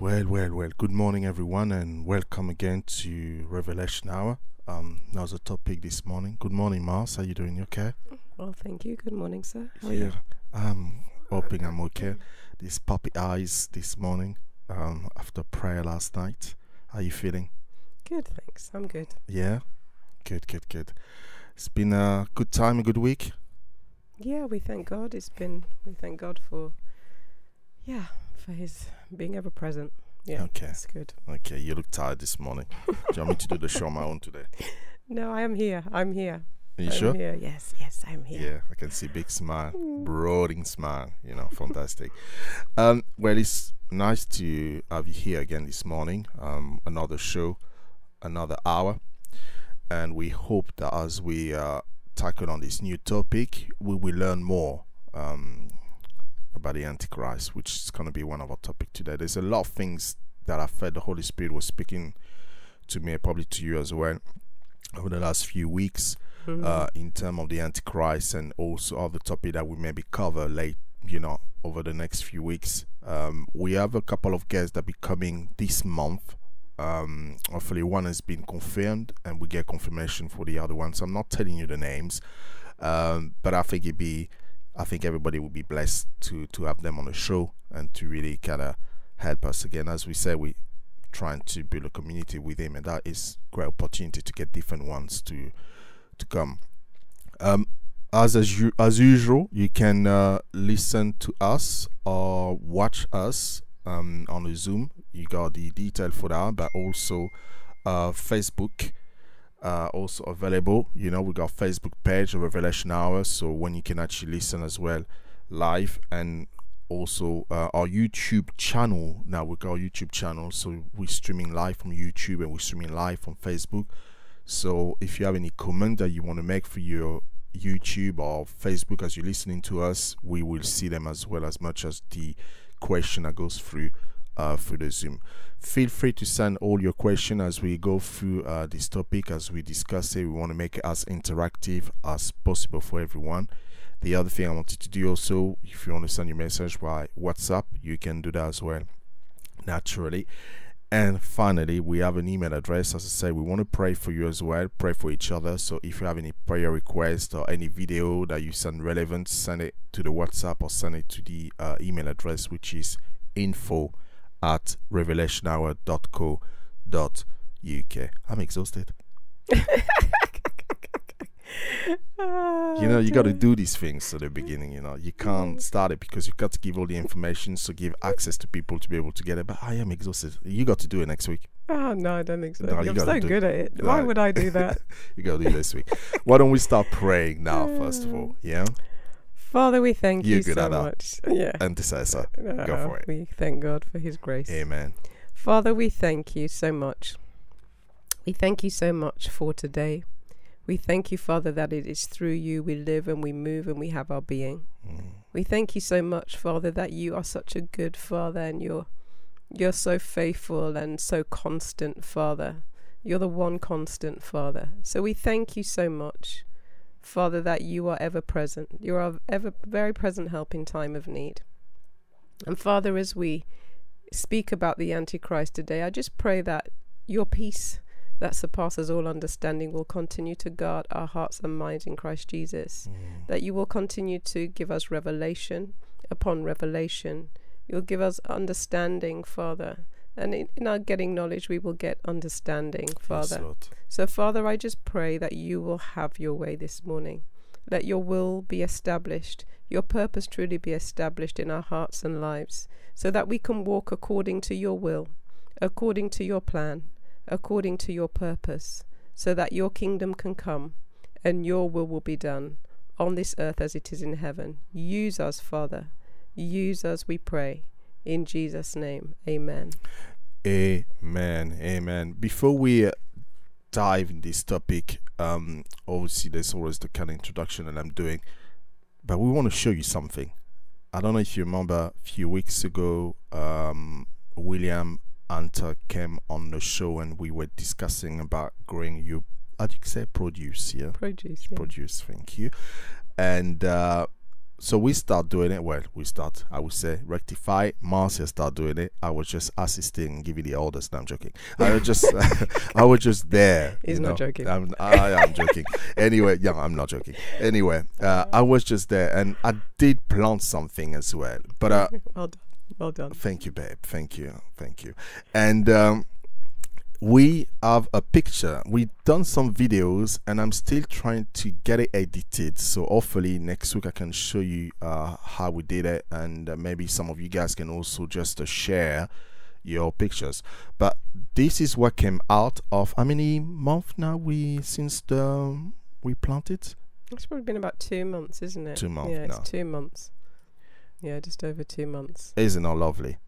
Well, well, well. Good morning, everyone, and welcome again to Revelation Hour. Um, the topic this morning. Good morning, Mars. How are you doing? You okay? Well, thank you. Good morning, sir. How are you? Yeah. I'm hoping I'm okay. These puppy eyes this morning. Um, after prayer last night. How are you feeling? Good, thanks. I'm good. Yeah. Good, good, good. It's been a good time, a good week. Yeah, we thank God. It's been. We thank God for. Yeah, for His being ever present. Yeah, Okay. it's good. Okay. You look tired this morning. do you want me to do the show on my own today? No, I am here. I'm here. Are you I'm sure? Here. Yes, yes, I'm here. Yeah, I can see big smile, brooding smile. You know, fantastic. um, well, it's nice to have you here again this morning. Um, another show, another hour, and we hope that as we uh, tackle on this new topic, we will learn more um, about the Antichrist, which is going to be one of our topic today. There's a lot of things that I felt the Holy Spirit was speaking to me, probably to you as well, over the last few weeks Mhm. uh, in terms of the Antichrist and also other topic that we maybe cover late, you know, over the next few weeks. Um, we have a couple of guests that be coming this month. Um, hopefully, one has been confirmed, and we get confirmation for the other one. So I'm not telling you the names, um, but I think it be, I think everybody will be blessed to to have them on the show and to really kind of help us again. As we said, we trying to build a community with him, and that is great opportunity to get different ones to to come. Um, as as, u- as usual, you can uh, listen to us or watch us um, on the Zoom. You got the detail for that, but also uh, Facebook. Uh, also available. You know, we got Facebook page of Revelation Hour, so when you can actually listen as well live, and also uh, our YouTube channel. Now we got YouTube channel, so we're streaming live from YouTube and we're streaming live from Facebook. So if you have any comment that you want to make for your YouTube or Facebook as you're listening to us, we will see them as well as much as the question that goes through uh, through the Zoom. Feel free to send all your question as we go through uh, this topic as we discuss it. We want to make it as interactive as possible for everyone. The other thing I wanted to do also, if you want to send your message by WhatsApp, you can do that as well, naturally. And finally, we have an email address. As I said, we want to pray for you as well, pray for each other. So if you have any prayer request or any video that you send relevant, send it to the WhatsApp or send it to the uh, email address, which is info at revelationhour.co.uk. I'm exhausted. You know, you got to do these things at the beginning. You know, you can't start it because you've got to give all the information, so give access to people to be able to get it. But I am exhausted. You got to do it next week. Oh no, I don't think so. No, I'm so good at it. Why would I do that? You got to do it this week. Why don't we start praying now, first of all? Yeah, Father, we thank You're you good so at that. much. Yeah. intercessor. Go Uh, for it. We thank God for His grace. Amen. Father, we thank you so much. We thank you so much for today. We thank you, Father, that it is through you we live and we move and we have our being. Mm. We thank you so much, Father, that you are such a good Father and you're you're so faithful and so constant, Father. You're the one constant, Father. So we thank you so much, Father, that you are ever present. You are ever very present help in time of need. And Father, as we speak about the Antichrist today, I just pray that your peace that surpasses all understanding will continue to guard our hearts and minds in Christ Jesus Mm. that you will continue to give us revelation upon revelation. You'll give us understanding, Father. And in, in our getting knowledge, we will get understanding, Father. Yes, So, Father, I just pray that you will have your way this morning. Let your will be established, your purpose truly be established in our hearts and lives, so that we can walk according to your will, according to your plan, according to your purpose, so that your kingdom can come and your will will be done on this earth as it is in heaven. Use us, Father. Use us, we pray. In Jesus' name, amen. Amen. Amen. Before we uh, dive in this topic, um, obviously there's always the kind of introduction that I'm doing, but we want to show you something. I don't know if you remember a few weeks ago, um, William Hunter came on the show and we were discussing about growing your, how do you say, produce, yeah? Produce. Yeah. Produce, thank you. And uh, so we start doing it. Well, we start, I would say, rectify. Marcia start doing it. I was just assisting giving the orders. No, I'm joking. I was just, I was just there. He's not know. joking. I'm, I am joking. Anyway, yeah, I'm not joking. Anyway, uh, I was just there, and I did plant something as well. But uh, well done. Well done. Thank you, babe. Thank you. Thank you. And um, we have a picture. We've done some videos, and I'm still trying to get it edited. So hopefully next week I can show you uh, how we did it, and uh, maybe some of you guys can also just uh, share your pictures. But this is what came out of how many months now we since the we planted? It's probably been about two months, isn't it? Two months Yeah, it's two months. Yeah, just over two months. Isn't it lovely?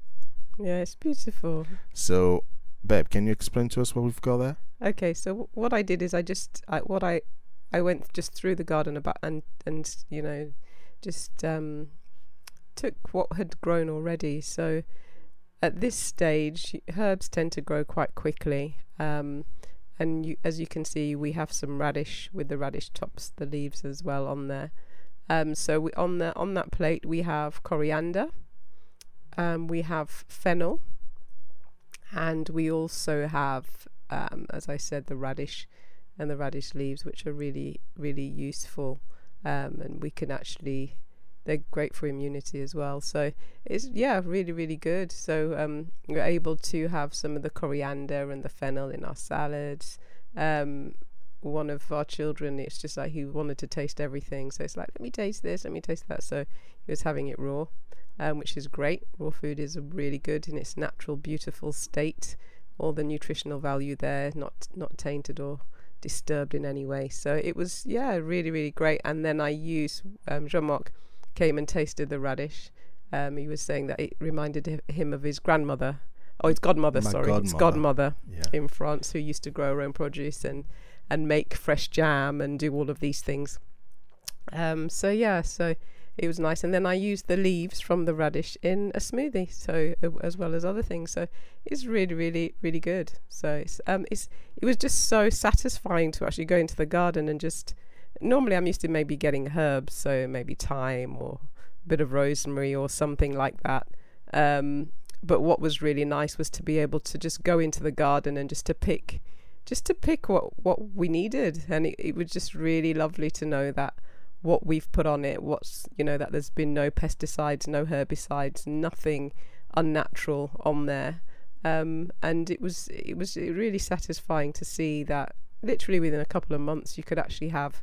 Yeah, it's beautiful. So, babe, can you explain to us what we've got there? Okay, so w- what I did is I just I, what I I went just through the garden about and and you know just um took what had grown already. So at this stage, herbs tend to grow quite quickly. Um, and you, as you can see, we have some radish with the radish tops, the leaves as well on there. Um, so we, on the on that plate we have coriander, um, we have fennel, and we also have, um, as I said, the radish and the radish leaves, which are really really useful, um, and we can actually they're great for immunity as well. So it's yeah, really really good. So um, we're able to have some of the coriander and the fennel in our salads. Um, one of our children, it's just like he wanted to taste everything. So it's like, let me taste this, let me taste that. So he was having it raw, um, which is great. Raw food is really good in its natural, beautiful state. All the nutritional value there, not not tainted or disturbed in any way. So it was yeah, really really great. And then I used um, Jean-Marc came and tasted the radish. Um, he was saying that it reminded him of his grandmother. Oh, his godmother. My sorry, his godmother. godmother Yeah. in France who used to grow her own produce and and make fresh jam and do all of these things. Um, so yeah, so it was nice. And then I used the leaves from the radish in a smoothie, so as well as other things. So it's really, really, really good. So it's um, it's it was just so satisfying to actually go into the garden and just. Normally, I'm used to maybe getting herbs, so maybe thyme or a bit of rosemary or something like that. Um, but what was really nice was to be able to just go into the garden and just to pick just to pick what what we needed. And it, it was just really lovely to know that what we've put on it what's you know that there's been no pesticides no herbicides nothing unnatural on there. Um, and it was it was really satisfying to see that literally within a couple of months you could actually have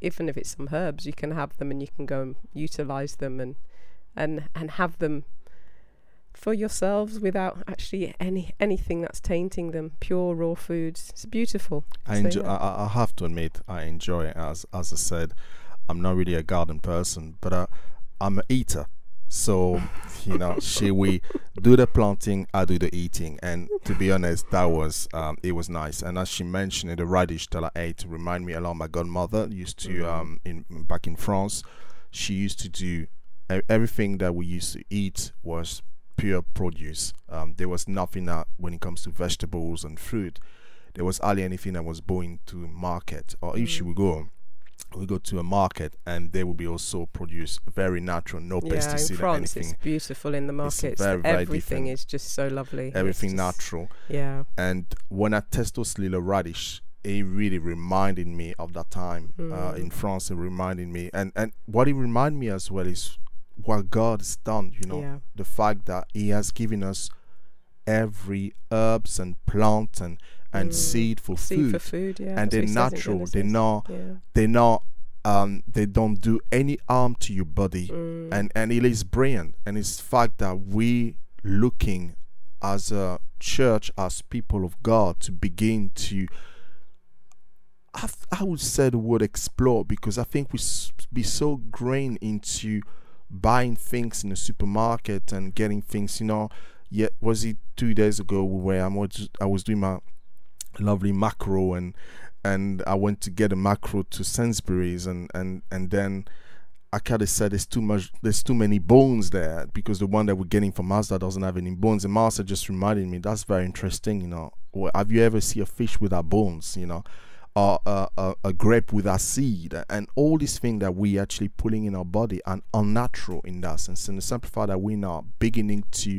even if it's some herbs you can have them and you can go and utilize them and and and have them for yourselves without actually any anything that's tainting them. Pure raw foods. It's beautiful. I enjoy. I, I have to admit, I enjoy it. As as I said, I'm not really a garden person, but uh, I'm an eater. So you know, she we do the planting, I do the eating, and to be honest, that was um, it was nice. And as she mentioned, the radish that I ate remind me a lot. of My godmother used to Mhm. um in back in France, she used to do everything that we used to eat was pure produce. Um, there was nothing that when it comes to vegetables and fruit there was hardly anything that was going to market or if she Mm. would go we go to a market and they will be also produce very natural no yeah, pesticide in France anything it's beautiful in the It's markets. very, very Everything different. is just so lovely. Everything natural Yeah. and when i test those little radish it really reminded me of that time uh, Mm. in france it reminded me and and what it reminded me as well is what god has done you know yeah. the fact that he has given us every herbs and plant and and Mm. seed for Seed food for food. Yeah. and that's they're what it says in natural they're not Yeah. they're not um they don't do any harm to your body Mm. and and it is brilliant and it's the fact that we looking as a church as people of god to begin to I, I would say the word explore because i think we s- be so grained into buying things in the supermarket and getting things you know. Yet was it two days ago where i was i was doing my lovely macro and and I went to get a macro to Sainsbury's and and and then of said there's too much there's too many bones there because the one that we're getting from Mazda doesn't have any bones. And Mazda just reminded me that's very interesting you know. Have you ever see a fish without bones? You know a, a, a grape without seed and all these things that we actually putting in our body are unnatural in that sense and the simple fact that we're now beginning to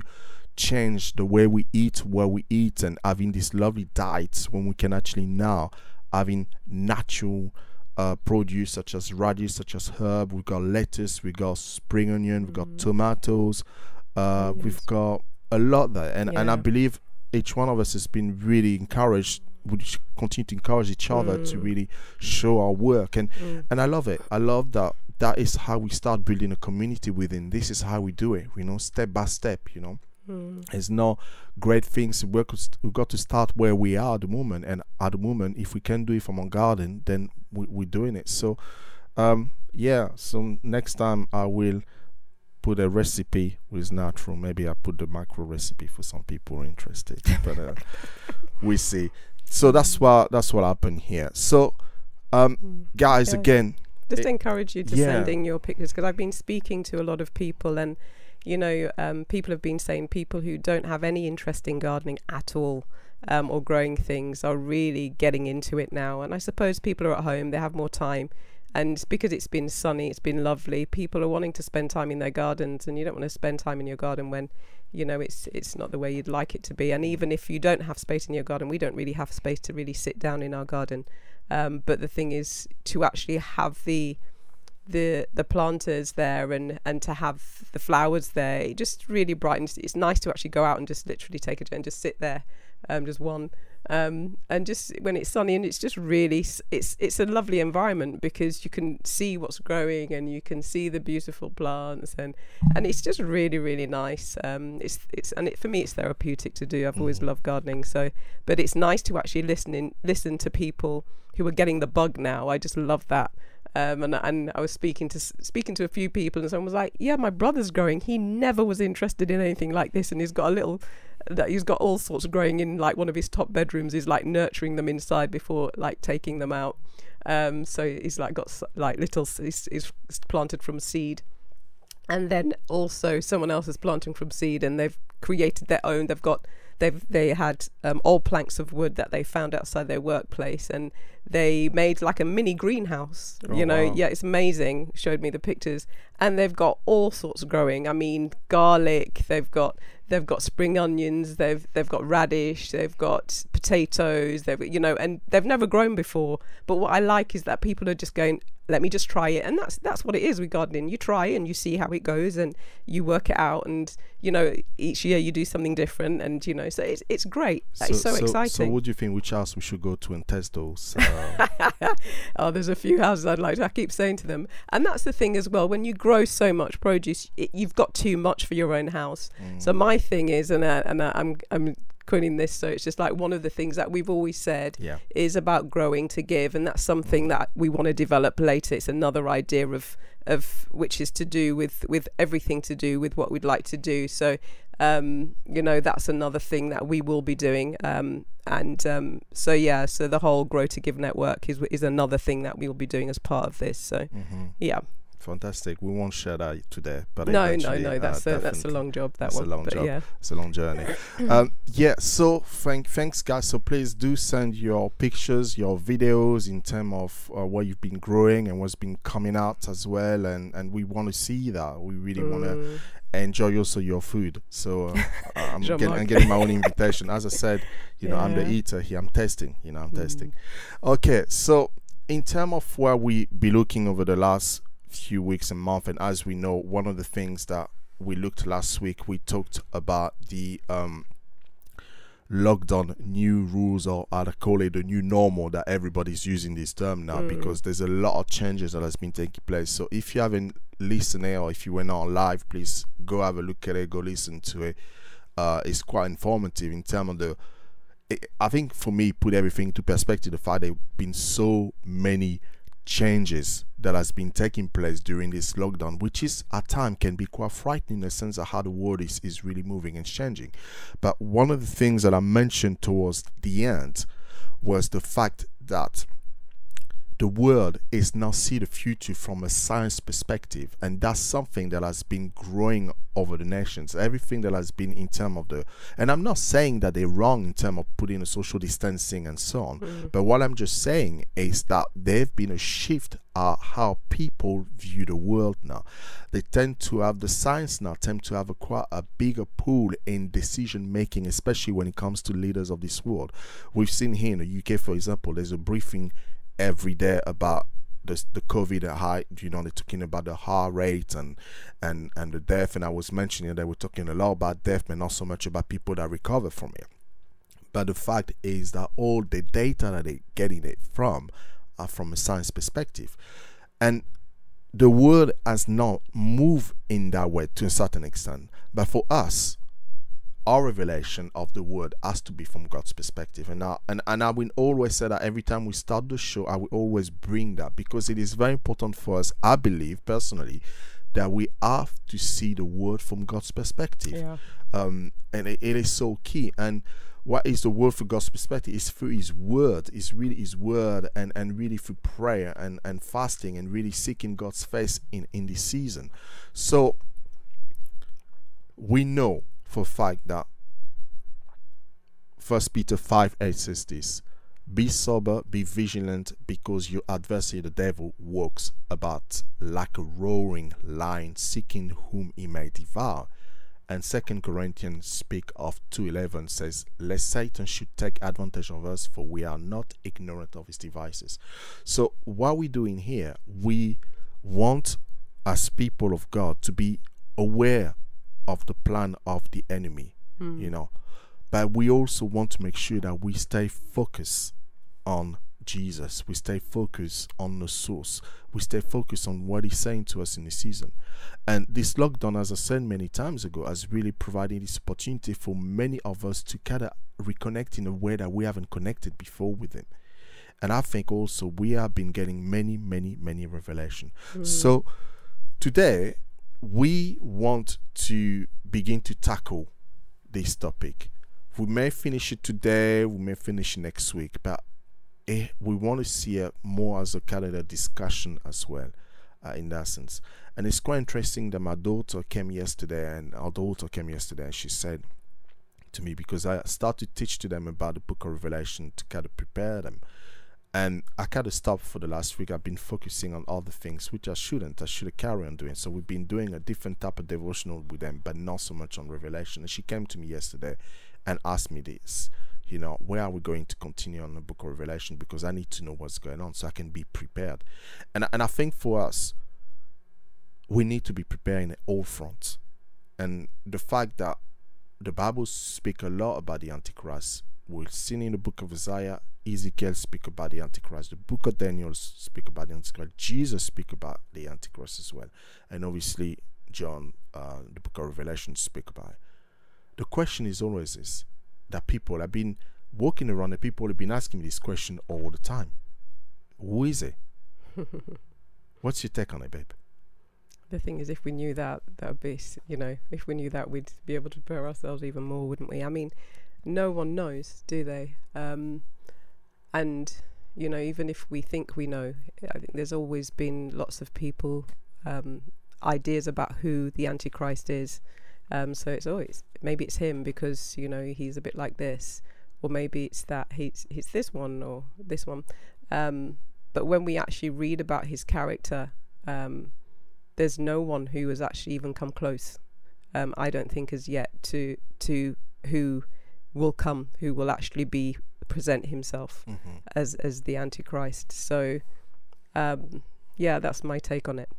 change the way we eat where we eat and having these lovely diets when we can actually now having natural uh, produce such as radish, such as herb. We've got lettuce, we've got spring onion, we've got Mm. tomatoes, uh, Yes. we've got a lot there. And, and I believe each one of us has been really encouraged. We should continue to encourage each other to Mm. really show our work. And, Mm. and I love it. I love that that is how we start building a community within. This is how we do it, you know, step by step, you know. Mm. There's no great things. We got we got to start where we are at the moment, and at the moment, if we can do it from our garden, then we, we're doing it. So, um, yeah. So next time I will put a recipe with natural. Maybe I put the macro recipe for some people are interested, but uh, we see. So that's what that's what happened here. So, um, Mm. guys, Yeah. again, just it- encourage you to yeah. send in your pictures because I've been speaking to a lot of people and you know um, people have been saying people who don't have any interest in gardening at all um, or growing things are really getting into it now and I suppose people are at home they have more time and because it's been sunny it's been lovely people are wanting to spend time in their gardens and you don't want to spend time in your garden when you know it's it's not the way you'd like it to be. And even if you don't have space in your garden we don't really have space to really sit down in our garden. Um, but the thing is to actually have the the the planters there and and to have the flowers there it just really brightens it's nice to actually go out and just literally take a and just sit there um just one um and just when it's sunny and it's just really it's it's a lovely environment because you can see what's growing and you can see the beautiful plants and and it's just really really nice um it's it's and it for me it's therapeutic to do. I've always Mhm. loved gardening so but it's nice to actually listen in listen to people who are getting the bug now. I just love that um, and and I was speaking to speaking to a few people, and someone was like, "Yeah, my brother's growing. He never was interested in anything like this, and he's got a little that he's got all sorts of growing in like one of his top bedrooms. He's like nurturing them inside before like taking them out. Um, so he's like got like little he's, he's planted from seed, and then also someone else is planting from seed, and they've created their own. They've got they've they had um, old planks of wood that they found outside their workplace, and they made like a mini greenhouse. Oh, you know, wow. yeah, it's amazing. Showed me the pictures, and they've got all sorts of growing. I mean, garlic. They've got they've got spring onions. They've they've got radish. They've got potatoes. They've you know, and they've never grown before. But what I like is that people are just going. Let me just try it, and that's that's what it is with gardening. You try and you see how it goes, and you work it out, and you know each year you do something different, and you know so it's it's great. It's so, So exciting. what do you think? Which house we should go to and test those? Uh, oh, there's a few houses I'd like to. I keep saying to them, and that's the thing as well. When you grow so much produce, it, you've got too much for your own house. mm, So my thing is, and uh, and uh, I'm I'm quoting this, so it's just like one of the things that we've always said yeah. is about growing to give, and that's something that we want to develop later. It's another idea of of which is to do with with everything to do with what we'd like to do. So, um, you know, that's another thing that we will be doing. Um, and um, so yeah, so the whole Grow to Give network is is another thing that we'll be doing as part of this. So hmm yeah, Fantastic. We won't share that today, but no, no, no, uh, that's a that's a long job. That That's a long job. yeah, It's a long journey. um, yeah. So thank, thanks, guys. So please do send your pictures, your videos in terms of uh, what you've been growing and what's been coming out as well. And and we want to see that. We really want to Mm. enjoy also your food. So uh, I'm, getting, I'm getting my own invitation. As I said, you know, I'm the eater here. I'm testing. You know, I'm Mm. testing. Okay, so in terms of where we be looking over the last few weeks and month, and as we know, one of the things that we looked last week, we talked about the um, lockdown new rules, or I'd call it the new normal that everybody's using this term now, Mm. because there's a lot of changes that has been taking place. So if you haven't listened or if you were not live, please go have a look at it, go listen to it. Uh, it's quite informative in terms of the it, I think for me, put everything to perspective. The fact there have been so many changes that has been taking place during this lockdown, which is at times can be quite frightening in the sense of how the world is, is really moving and changing. But one of the things that I mentioned towards the end was the fact that the world is now see the future from a science perspective and that's something that has been growing over the nations everything that has been in terms of the and i'm not saying that they're wrong in terms of putting a social distancing and so on Mm. but what i'm just saying is that there've been a shift uh, how people view the world now they tend to have the science now tend to have a quite a bigger pool in decision making especially when it comes to leaders of this world we've seen here in the uk for example there's a briefing every day about the, the COVID high, you know, they're talking about the heart rate and and and the death. And I was mentioning they were talking a lot about death, but not so much about people that recover from it. But the fact is that all the data that they're getting it from are from a science perspective, and the world has not moved in that way to a certain extent. But for us, our revelation of the word has to be from God's perspective. And I, and, and I will always say that every time we start the show, I will always bring that because it is very important for us, I believe personally, that we have to see the word from God's perspective. Yeah. Um, and it, it is so key. And what is the word for God's perspective? Is through His word. Is really His word, and and really through prayer and and fasting and really seeking God's face in in this season. So we know for fact that First Peter 5 8 says this Be sober, be vigilant, because your adversary, the devil, walks about like a roaring lion, seeking whom he may devour. And Second Corinthians speak of 2.11 says, Lest Satan should take advantage of us, for we are not ignorant of his devices. So what we're doing here, we want as people of God to be aware of the plan of the enemy, Mm. you know. But we also want to make sure that we stay focused on Jesus. We stay focused on the source. We stay focused on what He's saying to us in the season. And this lockdown, as I said many times ago, has really provided this opportunity for many of us to kind of reconnect in a way that we haven't connected before with Him. And I think also we have been getting many, many, many revelation. Mm. So today we want to begin to tackle this topic. We may finish it today, we may finish next week, but eh, we want to see it more as a kind of a discussion as well, uh, in that sense. And it's quite interesting that my daughter came yesterday, and our daughter came yesterday, and she said to me because I started to teach to them about the Book of Revelation to kind of prepare them and I kind of stopped for the last week. I've been focusing on other things, which I shouldn't. I should carried on doing. So we've been doing a different type of devotional with them, but not so much on Revelation. And she came to me yesterday and asked me this. You know, where are we going to continue on the Book of Revelation? Because I need to know what's going on so I can be prepared. And and I think for us, we need to be preparing at all fronts. And the fact that the Bible speaks a lot about the Antichrist. We've seen in the book of Isaiah, Ezekiel speak about the Antichrist. The book of Daniel speak about the Antichrist. Jesus speak about the Antichrist as well. And obviously, John, uh, the book of Revelation speak about it. The question is always this, that people have been walking around and people have been asking me this question all the time. Who is it? What's your take on it, babe? The thing is, if we knew that, that would be, you know, if we knew that, we'd be able to prepare ourselves even more, wouldn't we? I mean, no one knows, do they? Um, and you know, even if we think we know, I think there's always been lots of people um, ideas about who the Antichrist is. Um, so it's always maybe it's him because you know he's a bit like this, or maybe it's that he's he's this one or this one. Um, but when we actually read about his character, um, there's no one who has actually even come close. Um, I don't think as yet to to who will come, who will actually be present himself Mm-hmm. as as the Antichrist. So, um, yeah, that's my take on it.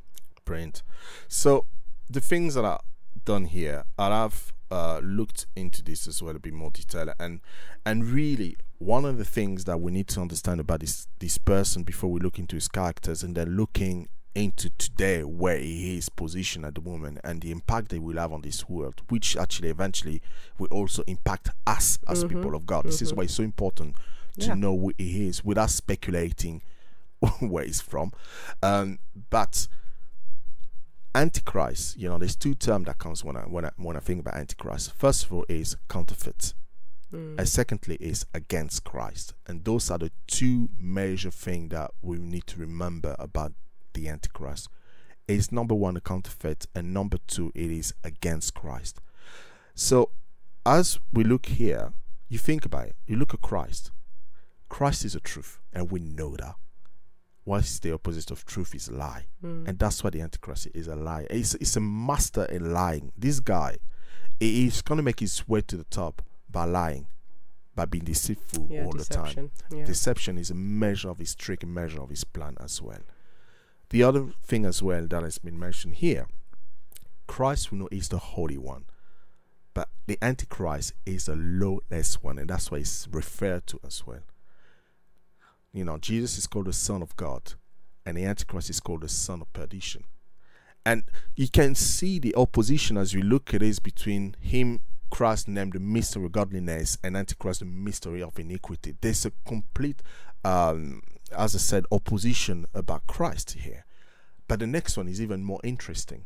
Brilliant. So the things that are done here, and I've uh, looked into this as well a bit more detail, and and really one of the things that we need to understand about this this person before we look into his characters, and then looking into today where he is positioned at the moment and the impact they will have on this world, which actually eventually will also impact us as Mhm, people of God. This is mhm. why it's so important to Yeah. know who he is without speculating where he's from. Um, but Antichrist, you know, there's two terms that comes when I when I when I think about Antichrist. First of all is counterfeit. Mm. and secondly is against Christ. And those are the two major things that we need to remember about the Antichrist. Is number one a counterfeit, and number two it is against Christ. So as we look here, you think about it, you look at Christ. Christ is a truth, and we know that. What is the opposite of truth is lie. Mm. And that's why the Antichrist is a lie. It's, he's a master in lying. This guy, he- he's going to make his way to the top by lying, by being deceitful yeah, all the time. deception. Yeah. Deception is a measure of his trick, a measure of his plan as well. The other thing as well that has been mentioned here Christ, we know, is the Holy One. But the Antichrist is a lawless one, and that's why it's referred to as well. You know, Jesus is called the Son of God, and the Antichrist is called the Son of Perdition. And you can see the opposition as we look at this between him, Christ, named the mystery of godliness, and Antichrist, the mystery of iniquity. There's a complete, um, as I said, opposition about Christ here. But the next one is even more interesting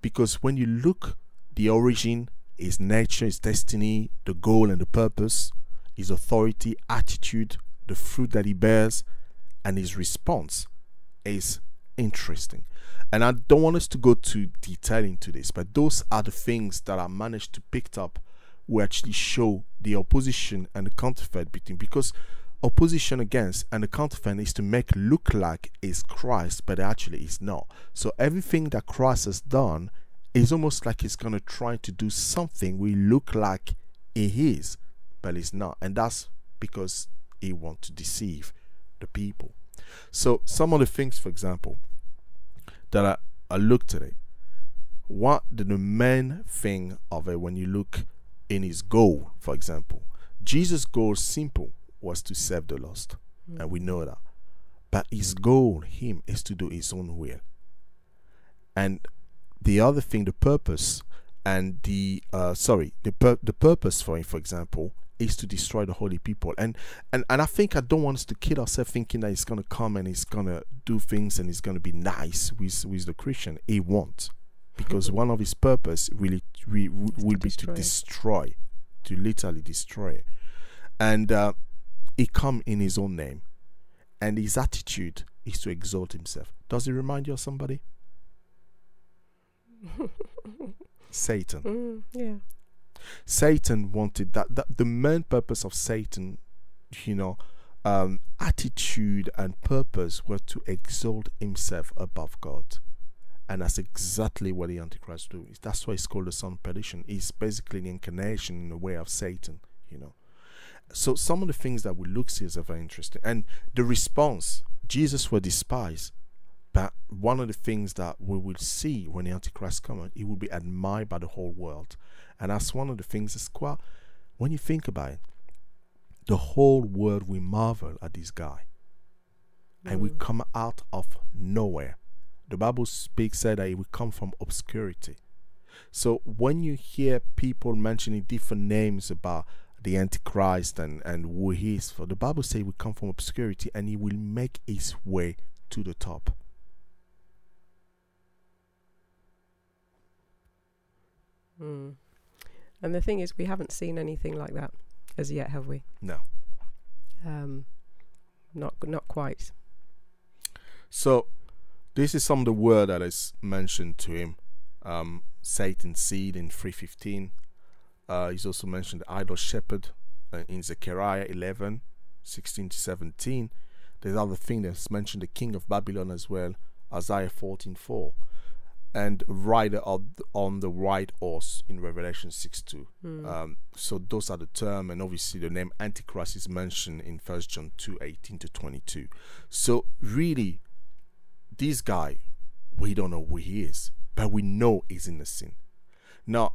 because when you look the origin, his nature, his destiny, the goal and the purpose, his authority, attitude, the fruit that he bears, and his response is interesting. And I don't want us to go too detail into this, but those are the things that I managed to pick up who actually show the opposition and the counterfeit between because opposition against and the counterfeit is to make look like is Christ, but actually is not. So everything that Christ has done is almost like he's gonna try to do something we look like he is, but he's not. And that's because he wants to deceive the people. So some of the things, for example, that I, I looked at it. What the, main thing of it when you look in his goal, for example, Jesus' goal simple was to save the lost, and we know that. But his goal, him, is to do his own will. And the other thing, the purpose, and the uh, sorry, the pur- the purpose for him, for example, is to destroy the holy people. And and and I think I don't want us to kid ourselves thinking that he's gonna come and he's gonna do things and he's gonna be nice with with the Christian. He won't, because one of his purpose really re, will to be to destroy. destroy, to literally destroy. And uh, he come in his own name, and his attitude is to exalt himself. Does it remind you of somebody? Satan. Mm, yeah. Satan wanted that, that the main purpose of Satan, you know, um, attitude and purpose were to exalt himself above God. And that's exactly what the Antichrist do. That's why it's called the son of perdition. He's basically the incarnation in the way of Satan, you know. So some of the things that we look see is very interesting. And the response, Jesus were despised. But one of the things that we will see when the Antichrist comes, he will be admired by the whole world. And that's one of the things that's quite, when you think about it, the whole world will marvel at this guy. And we Mm. come out of nowhere. The Bible speaks said that it will come from obscurity. So when you hear people mentioning different names about the Antichrist and, and who he is, for the Bible says he will come from obscurity and he will make his way to the top. Mm. And the thing is, we haven't seen anything like that as yet, have we? No. Um, not not quite. So this is some of the word that is mentioned to him. Um, Satan's seed in 315. Uh, he's also mentioned the idol shepherd uh, in Zechariah 11, 16 to 17. There's other thing that's mentioned the king of Babylon as well, Isaiah 14, 4. And rider of, on the white horse in Revelation 6 2. Mm. Um, so those are the term, and obviously the name Antichrist is mentioned in First John 2 18 to 22. So really, this guy, we don't know who he is, but we know he's in the sin. Now,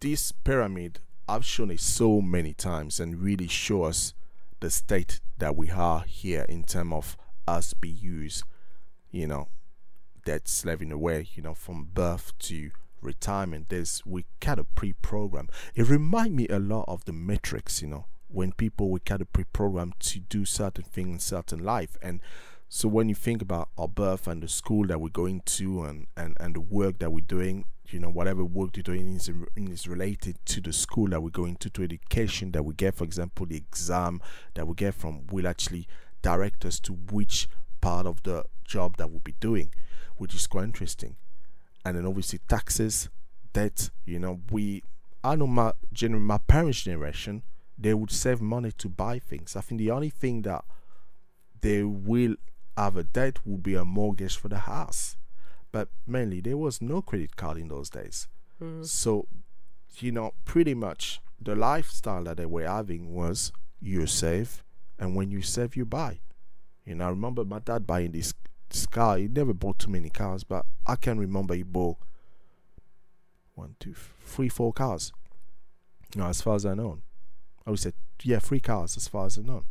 this pyramid, I've shown it so many times and really show us the state that we are here in terms of us be used, you know, that slaving away, you know, from birth to retirement. There's we kind of pre-program. It remind me a lot of the Matrix, you know, when people we kind of pre-program to do certain things in certain life. And so when you think about our birth and the school that we're going to and, and, and the work that we're doing, you know whatever work you're doing is, is related to the school that we're going to to education that we get for example the exam that we get from will actually direct us to which part of the job that we'll be doing which is quite interesting. And then obviously taxes debt you know we i know my general my parents generation they would save money to buy things. I think the only thing that they will have a debt would be a mortgage for the house but mainly there was no credit card in those days. Mm. So, you know, pretty much the lifestyle that they were having was you save, and when you save, you buy. You know, I remember my dad buying this, this car. He never bought too many cars, but I can remember he bought one, two, three, four cars. You know, as far as I know. I would say, yeah, three cars as far as I know.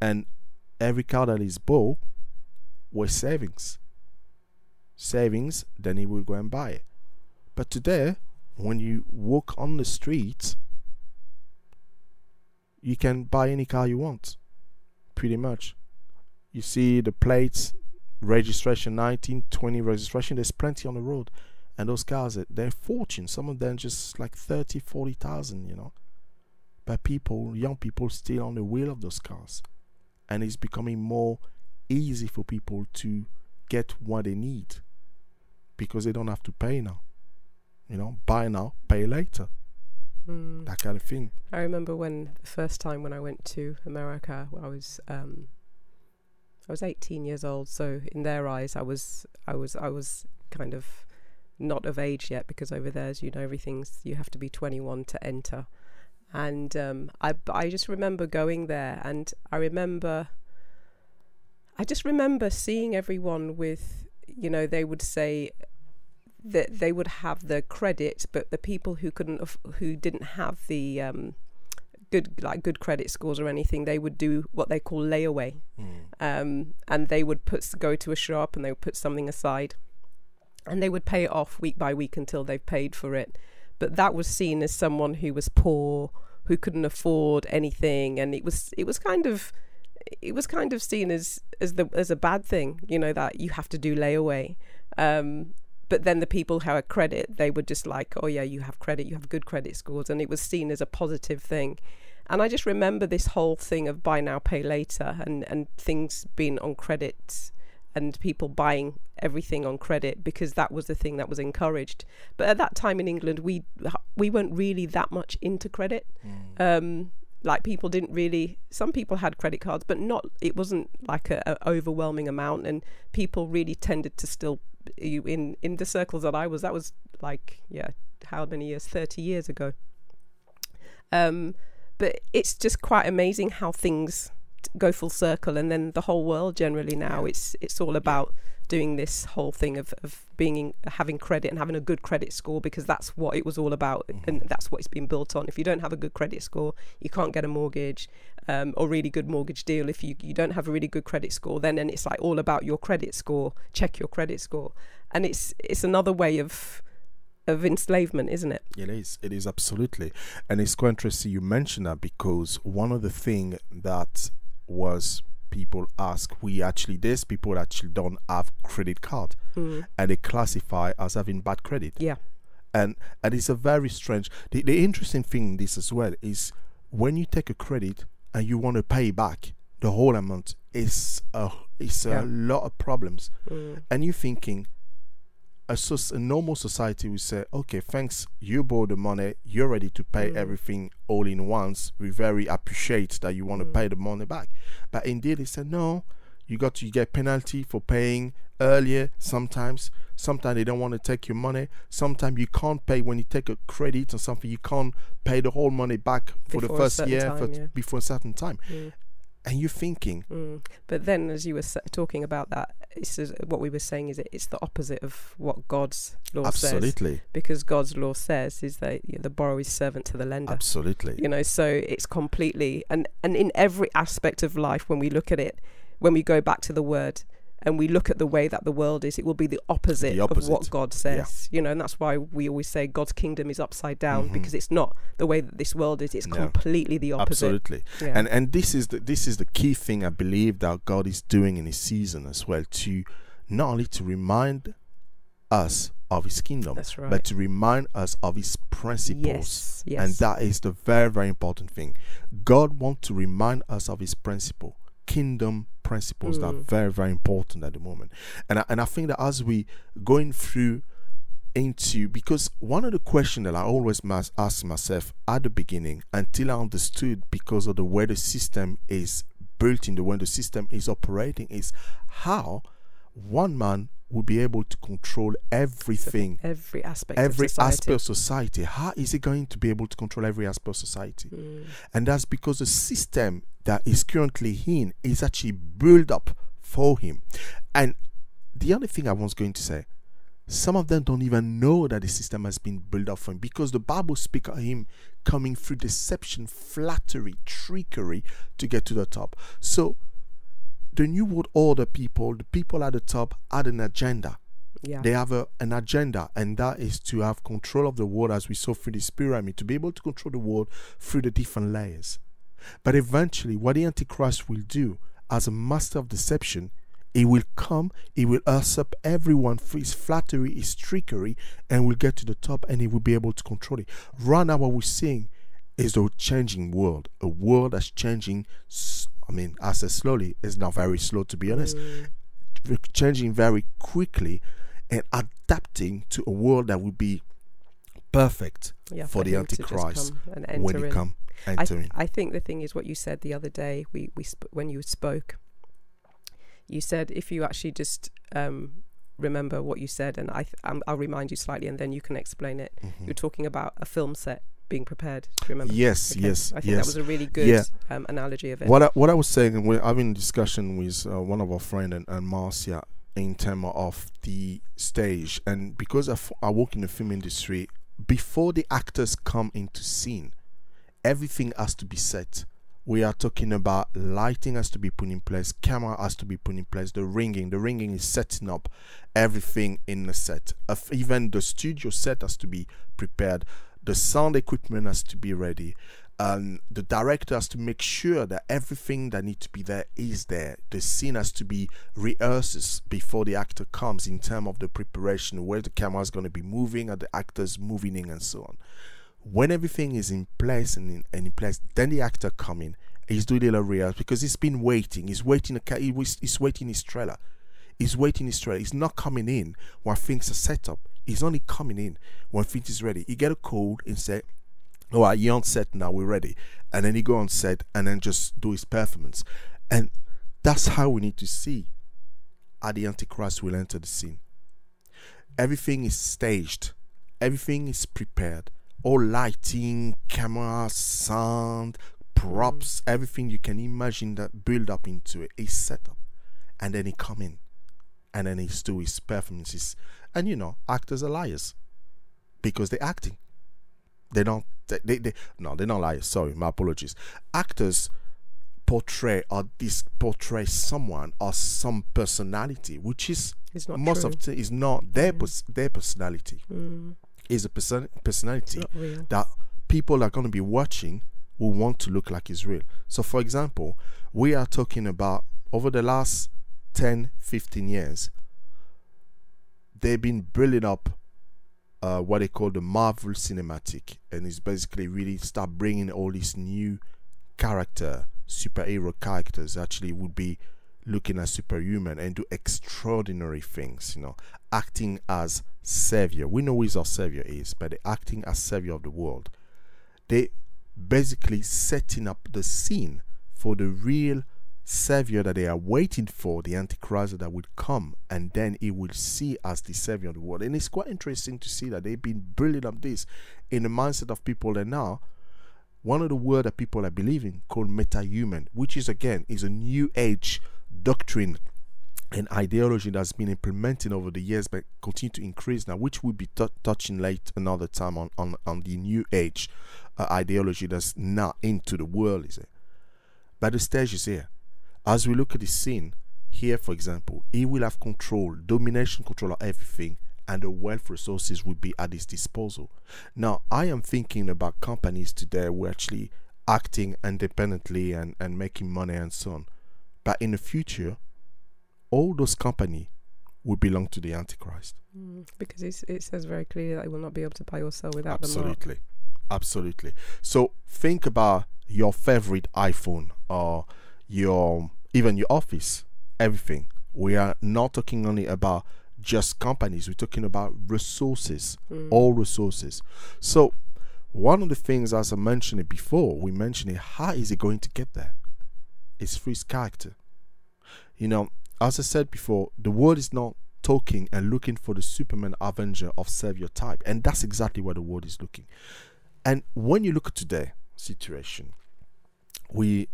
And every car that he's bought was savings savings, then he will go and buy it. But today, when you walk on the street, you can buy any car you want, pretty much. You see the plates, registration 19, 20 registration, there's plenty on the road. And those cars, eh, they're fortune. Some of them just like 30, 40,000, you know. But people, young people, still on the wheel of those cars. And it's becoming more easy for people to get what they need because they don't have to pay now. You know, buy now, pay later. Mm. That kind of thing. I remember when the first time when I went to America, I was um, I was 18 years old. So in their eyes, I was I was I was kind of not of age yet because over there, as you know, everything's you have to be 21 to enter. And um, I I just remember going there, and I remember I just remember seeing everyone with you know, they would say that they would have the credit, but the people who couldn't, who didn't have the um, good, like good credit scores or anything, they would do what they call layaway, mm. um, and they would put go to a shop and they would put something aside, and they would pay it off week by week until they've paid for it. But that was seen as someone who was poor, who couldn't afford anything, and it was it was kind of it was kind of seen as as the as a bad thing, you know, that you have to do layaway. Um, but then the people who had credit, they were just like, oh yeah, you have credit, you have good credit scores, and it was seen as a positive thing. And I just remember this whole thing of buy now, pay later, and and things being on credit, and people buying everything on credit because that was the thing that was encouraged. But at that time in England, we we weren't really that much into credit. Mm. Um, like people didn't really some people had credit cards but not it wasn't like a, a overwhelming amount and people really tended to still in in the circles that I was. That was like yeah how many years? 30 years ago. Um but it's just quite amazing how things go full circle and then the whole world generally now yeah. it's it's all about doing this whole thing of, of being in, having credit and having a good credit score because that's what it was all about mm-hmm. and that's what it's been built on. If you don't have a good credit score, you can't get a mortgage um, or really good mortgage deal. If you, you don't have a really good credit score, then and it's like all about your credit score. Check your credit score, and it's it's another way of of enslavement, isn't it? It is. It is absolutely, and it's quite interesting you mention that because one of the thing that was people ask we actually this people actually don't have credit card mm. and they classify as having bad credit yeah and and it's a very strange the, the interesting thing in this as well is when you take a credit and you want to pay back the whole amount it's a it's yeah. a lot of problems mm. and you're thinking a, a normal society would say, okay, thanks, you borrow the money, you're ready to pay mm. everything all in once. We very appreciate that you want mm. to pay the money back. But indeed, they said, no, you got to get penalty for paying earlier sometimes. Sometimes they don't want to take your money. Sometimes you can't pay when you take a credit or something, you can't pay the whole money back for before the first year time, for yeah. before a certain time. Mm and you're thinking. Mm. But then, as you were talking about that, it's uh, what we were saying is it's the opposite of what God's law Absolutely. says. Absolutely. Because God's law says is that you know, the borrower is servant to the lender. Absolutely. You know, so it's completely and and in every aspect of life, when we look at it, when we go back to the Word, and we look at the way that the world is, it will be the opposite, the opposite. of what God says. Yeah. You know, and that's why we always say God's kingdom is upside down mm-hmm. because it's not the way that this world is. It's no. completely the opposite. Absolutely. Yeah. And and this is the this is the key thing I believe that God is doing in His season as well to not only to remind us of his kingdom, right. but to remind us of his principles. yes, yes. And that is the very, very important thing. God wants to remind us of his principle, kingdom principles that are Mm. very, very important at the moment. And I, and I think that as we going through into because one of the questions that I always must ask myself at the beginning until I understood because of the way the system is built in the way the system is operating is how one man will be able to control everything every aspect every of society. aspect of society. How is he going to be able to control every aspect of society? Mm. And that's because the system that is currently in is actually built up for him. And the other thing I was going to say, some of them don't even know that the system has been built up for him because the Bible speaks of him coming through deception, flattery, trickery to get to the top. So the New World Order people, the people at the top, had an agenda. Yeah. they have a, an agenda and that is to have control of the world as we saw through this pyramid to be able to control the world through the different layers. But eventually what the antichrist will do as a master of deception he will come he will usurp everyone through his flattery his trickery and will get to the top and he will be able to control it. Right now what we're seeing is a changing world a world that's changing I mean i say slowly it's not very slow to be honest Mm. changing very quickly and adapting to a world that will be perfect yeah, for the him to just Antichrist come and enter when he in. come I, enter. I think the thing is what you said the other day. We we sp- when you spoke, you said if you actually just um, remember what you said, and I th- I'll remind you slightly, and then you can explain it. Mhm. You're talking about a film set being prepared. Do you remember? Yes, Okay. yes, I think that was a really good Yeah. um, analogy of it. What I, what I was saying, and we're having a discussion with uh, one of our friend and, and Marcia in terms of the stage, and because I, f- I work in the film industry, before the actors come into scene, everything has to be set. We are talking about lighting has to be put in place, camera has to be put in place, the ringing, the ringing is setting up everything in the set. Even the studio set has to be prepared, the sound equipment has to be ready, and the director has to make sure that everything that needs to be there is there. The scene has to be rehearsed before the actor comes in terms of the preparation, where the camera is going to be moving, and the actors moving in, and so on. When everything is in place and in, and in place, then the actor come in. He's doing a little rehearsal because he's been waiting. He's waiting. He's waiting his trailer. He's waiting his trailer. He's not coming in while things are set up. He's only coming in when things is ready. He get a call and say, all right, you're on set now, we're ready. And then he go on set and then just do his performance. And that's how we need to see how the Antichrist will enter the scene. Everything is staged, everything is prepared. All lighting, camera, sound, props, mm. everything you can imagine that build up into it is set up. And then he come in. And then he's do his performances. And you know, actors are liars. Because they're acting. They don't they, they, they no they're not liars sorry my apologies actors portray or this portray someone or some personality which is it's not most true. of the is not their Yeah. pers- their personality Mm, is a person personality that people are going to be watching will want to look like is real so for example we are talking about over the last 10 15 years they've been building up uh, what they call the Marvel Cinematic, and it's basically really start bringing all these new character, superhero characters. Actually, would be looking at superhuman and do extraordinary things. You know, acting as savior. We know who is our savior is, but acting as savior of the world. They basically setting up the scene for the real savior that they are waiting for, the Antichrist that will come, and then he will see as the savior of the world. And it's quite interesting to see that they've been building up this in the mindset of people And now one of the word that people are believing called meta-human, which is again is a new age doctrine and ideology that's been implemented over the years but continue to increase now, which we'll be tou- touching late another time on, on, on the new age uh, ideology that's now into the world, is it? But the stage is here. As we look at the scene, here for example, he will have control, domination control of everything, and the wealth resources will be at his disposal. Now, I am thinking about companies today who are actually acting independently and, and making money and so on. But in the future, all those companies will belong to the Antichrist. Mm, because it's, it says very clearly that you will not be able to buy or sell without the. Absolutely. Absolutely. So think about your favorite iPhone or your even your office, everything. We are not talking only about just companies, we're talking about resources, Mm. all resources. So one of the things as I mentioned it before, we mentioned it, how is it going to get there? It's through character. You know, as I said before, the world is not talking and looking for the Superman Avenger of Savior type. And that's exactly where the world is looking. And when you look at today situation, we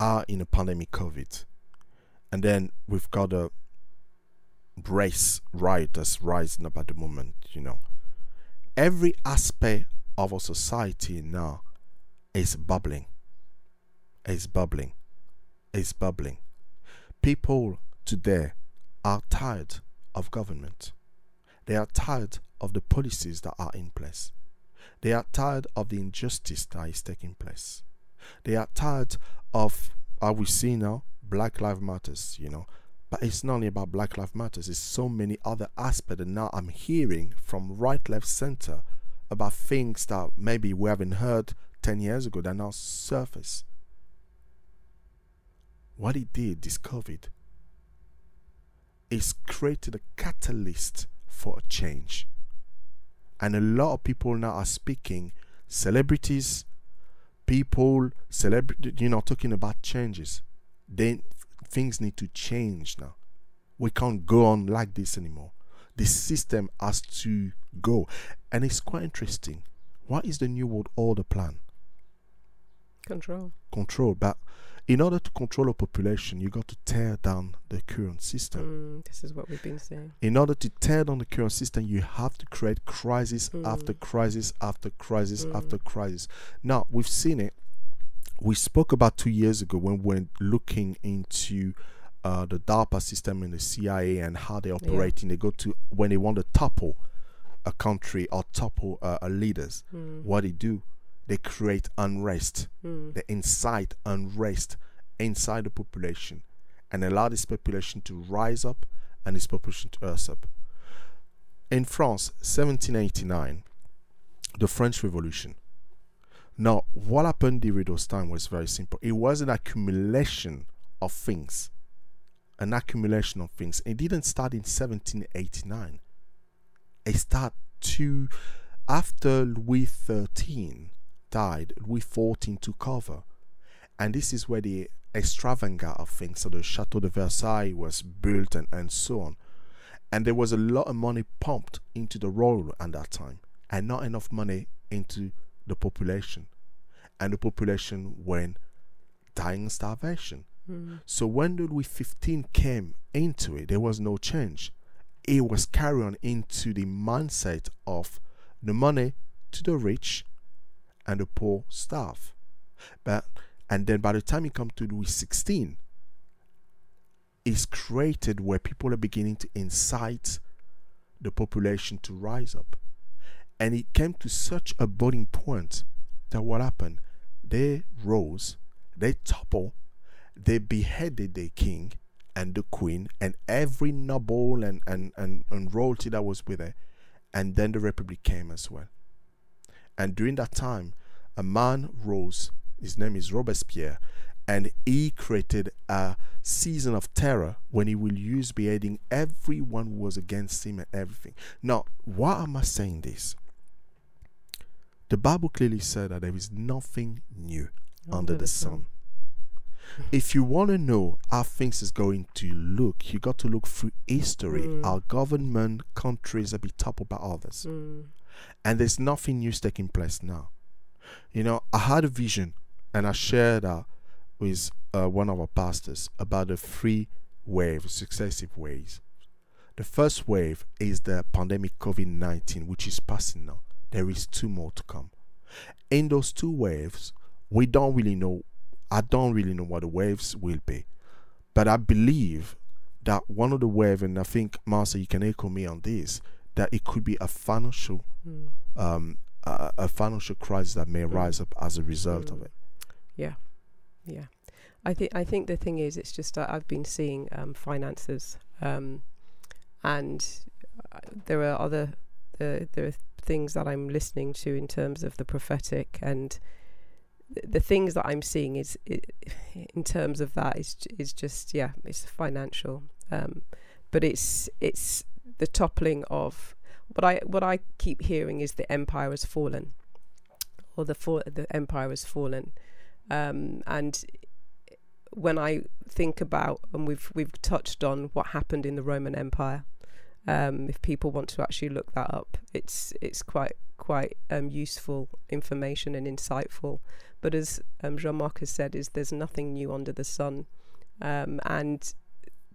are in a pandemic COVID. And then we've got a race riot that's rising up at the moment, you know. Every aspect of our society now is bubbling. Is bubbling. Is bubbling. People today are tired of government. They are tired of the policies that are in place. They are tired of the injustice that is taking place. They are tired of, how we see now, Black Lives Matters, you know. But it's not only about Black Lives Matters, it's so many other aspects. And now I'm hearing from right, left, center about things that maybe we haven't heard 10 years ago that now surface. What it did, this COVID, is created a catalyst for a change. And a lot of people now are speaking, celebrities, people, celebrity, you know, talking about changes. Then things need to change now. We can't go on like this anymore. The system has to go. And it's quite interesting. What is the New World Order plan? Control. Control. But in order to control a population, you got to tear down the current system. Mm, this is what we've been saying. In order to tear down the current system, you have to create crisis after Mm. crisis after crisis Mm. after crisis. Now, we've seen it. We spoke about two years ago when we were looking into uh, the DARPA system in the CIA and how they operate. And they go to when they want to topple a country or topple uh, uh, leaders. Mm. What they do, they create unrest Mm. they incite unrest inside the population and allow this population to rise up and this population to earth up. In France, 1789, the French Revolution. Now, what happened during those time was very simple. It was an accumulation of things. An accumulation of things. It didn't start in 1789. It started to after Louis XIII died, Louis XIV took over. And this is where the extravaganza of things, so the Chateau de Versailles was built and, and so on. And there was a lot of money pumped into the royal at that time, and not enough money into the population. And the population went dying of starvation. Mm. So when the Louis XV came into it, there was no change. It was carried on into the mindset of the money to the rich and the poor staff. But and then by the time you come to Louis XVI, it's created where people are beginning to incite the population to rise up. And it came to such a boiling point that what happened? They rose, they toppled, they beheaded the king and the queen and every noble and, and, and, and royalty that was with it. And then the republic came as well. And during that time, a man rose, his name is Robespierre, and he created a season of terror when he will use beheading everyone who was against him and everything. Now, why am I saying this? The Bible clearly said that there is nothing new under, the, sun. If you want to know how things is going to look, you got to look through history. Mm. Our government, countries are be toppled by others Mm. And there's nothing new taking place now. You know, I had a vision, and I shared that with uh, one of our pastors about the three waves, successive waves. The first wave is the pandemic COVID 19, which is passing now. There is two more to come. In those two waves, we don't really know, I don't really know what the waves will be. But I believe that one of the waves, and I think, Marcia, you can echo me on this, that it could be a financial Mm. um, a, a financial crisis that may Mm. rise up as a result of Mm. it. Yeah, yeah. I think I think the thing is, it's just uh, I've been seeing um, finances um, and uh, there are other uh, there are things that I'm listening to in terms of the prophetic and th- the things that I'm seeing is in terms of that is is just yeah it's financial um, but it's it's the toppling of what I what I keep hearing is the empire has fallen or the fall, the empire has fallen um, and when I think about and we've we've touched on what happened in the Roman Empire um, if people want to actually look that up, it's it's quite quite um, useful information and insightful. But as um, Jean-Marc has said, is there's nothing new under the sun, um, and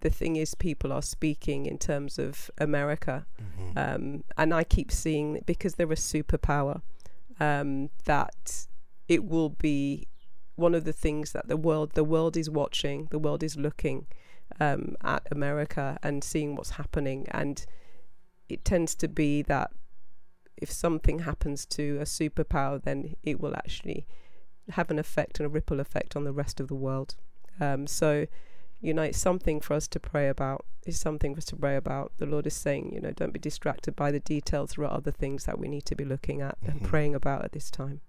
the thing is, people are speaking in terms of America, Mm-hmm. um, and I keep seeing because they're a superpower um, that it will be one of the things that the world the world is watching, the world is looking um, at America and seeing what's happening, and it tends to be that if something happens to a superpower, then it will actually have an effect and a ripple effect on the rest of the world. Um, so, you know, it's something for us to pray about. It's something for us to pray about. The Lord is saying, you know, don't be distracted by the details. There are other things that we need to be looking at and Mhm. praying about at this time.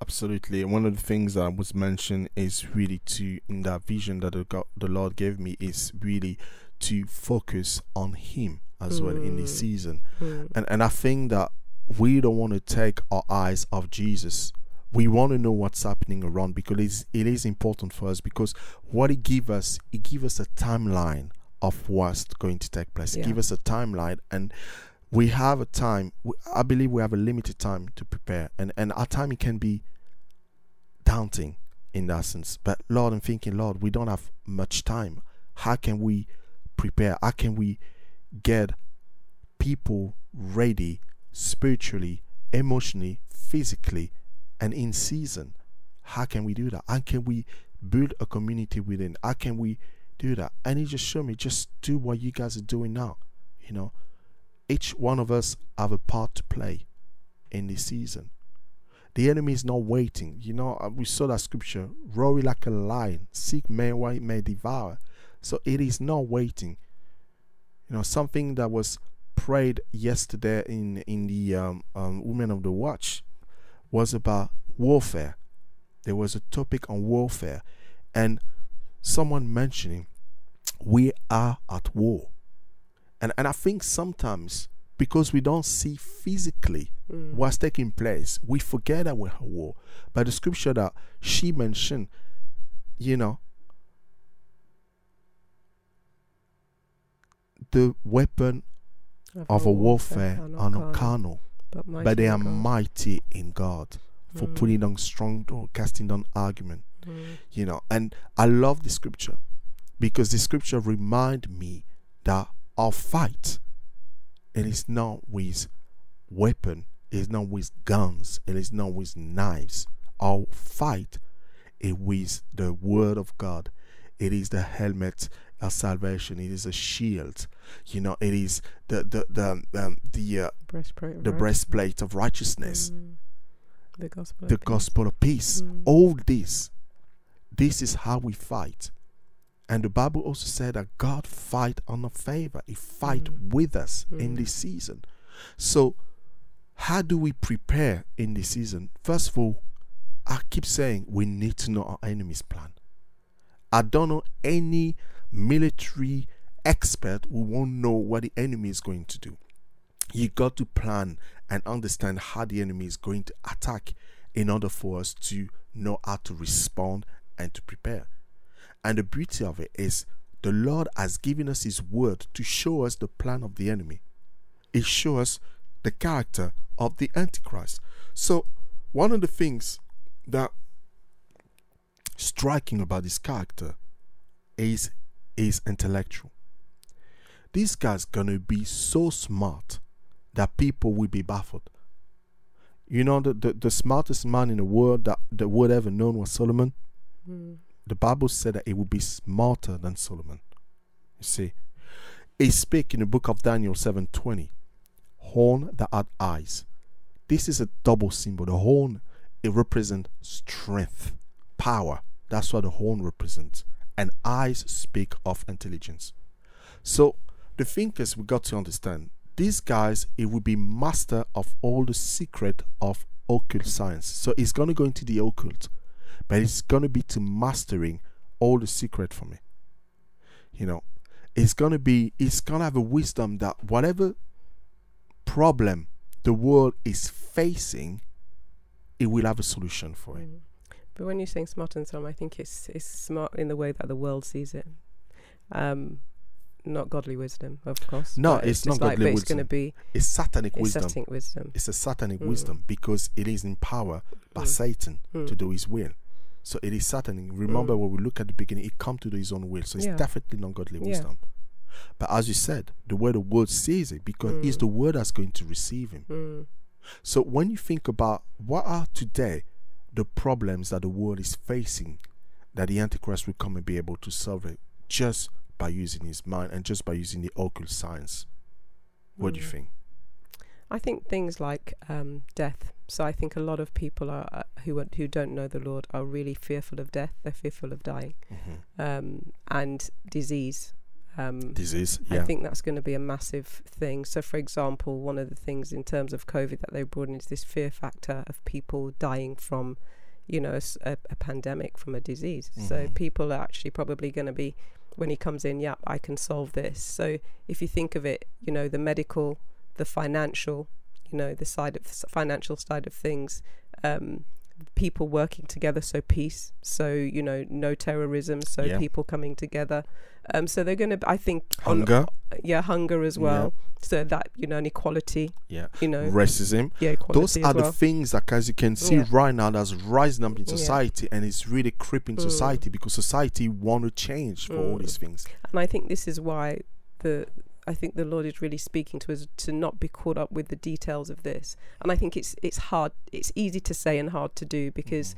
Absolutely. And one of the things that was mentioned is really to, in that vision that the, God, the Lord gave me, is really to focus on Him as well in this Mm. season. Mm. And, and I think that we don't want to take our eyes off Jesus. We want to know what's happening around because it's, it is important for us because what it give us, it give us a timeline of what's going to take place. Yeah. give us a timeline and we have a time i believe we have a limited time to prepare and and our time it can be daunting in that sense but lord i'm thinking lord we don't have much time how can we prepare how can we get people ready spiritually emotionally physically and in season how can we do that how can we build a community within how can we do that and he just showed me just do what you guys are doing now you know each one of us have a part to play in this season. The enemy is not waiting. You know, uh, we saw that scripture, roaring like a lion, seek man what he may devour. So it is not waiting. You know, something that was prayed yesterday in in the um, um, Women of the Watch was about warfare. There was a topic on warfare, and someone mentioning we are at war. And and I think sometimes because we don't see physically Mm. what's taking place, we forget that we're at war. But the scripture that she mentioned, you know, the weapon of a warfare are not carnal, but, but they are God. mighty in God for Mm. putting down strong or casting down argument. Mm. You know, and I love the scripture because the scripture remind me that our fight and it is not with weapon, it is not with guns, it is not with knives. Our fight is with the word of God. It is the helmet of salvation. It is a shield. You know, it is the the the um, the uh, breastplate. of the righteousness. breastplate of righteousness, Mm. The gospel. the of peace. gospel of peace. Mm. All this, this is how we fight. And the Bible also said that God fight on our favor. He fight Mm. with us in Mm. this season. So, how do we prepare in this season? First of all, I keep saying we need to know our enemy's plan. I don't know any military expert who won't know what the enemy is going to do. You got to plan and understand how the enemy is going to attack in order for us to know how to respond and to prepare. And the beauty of it is the Lord has given us His word to show us the plan of the enemy. It shows us the character of the Antichrist. So, one of the things that striking about this character is is intellectual. This guy's gonna be so smart that people will be baffled. You know the, the, the smartest man in the world that the world ever known was Solomon. Mm. The Bible said that he would be smarter than Solomon. You see, he speak in the book of Daniel seven twenty, horn that had eyes. This is a double symbol. The horn it represents strength, power. That's what the horn represents. And eyes speak of intelligence. So the thing is, we got to understand these guys. It will be master of all the secret of occult science. So it's gonna go into the occult, but it's gonna be to mastering all the secret for me. You know, it's gonna be. It's gonna have a wisdom that whatever problem the world is facing, it will have a solution for it. Mm. But when you're saying smart and some, I think it's it's smart in the way that the world sees it. Um, not godly wisdom, of course. No, it's just not like, godly but It's going to wisdom. be It's satanic it's wisdom. satanic wisdom. It's a satanic Mm. wisdom because it is in power by Mm. Satan Mm. to do his will. So it is satanic. Remember Mm. when we look at the beginning, it come to do his own will. So it's Yeah. definitely not godly Yeah. wisdom. But as you said, the way the world sees it, because it's Mm. the word that's going to receive him. Mm. So when you think about what are today the problems that the world is facing, that the Antichrist will come and be able to solve it just by using his mind and just by using the occult science. What do you Mm. think? I think things like um, death. So I think a lot of people are uh, who are, who don't know the Lord are really fearful of death. They're fearful of dying hmm um, and disease. Um, Disease, I think that's going to be a massive thing. So, for example, one of the things in terms of COVID that they brought in is this fear factor of people dying from, you know, a, a- pandemic from a disease. So Mhm. people are actually probably going to be, when he comes in, yep, I can solve this. So if you think of it, you know, the medical, the financial, you know, the side of s- financial side of things, um, people working together, so peace, so you know, no terrorism, so Yeah. people coming together. Um, so they're going to, I think, on- Hunger, yeah, hunger as Yeah. well. So that you know, inequality. yeah. you know, Racism. yeah, equality Those are well. the things that, as you can see Yeah. right now, that's rising up in Yeah. society, and it's really creeping Mm. society because society want to change for all Mm. these things. and I think this is why the I think the Lord is really speaking to us to not be caught up with the details of this. And I think it's it's hard. It's easy to say and hard to do because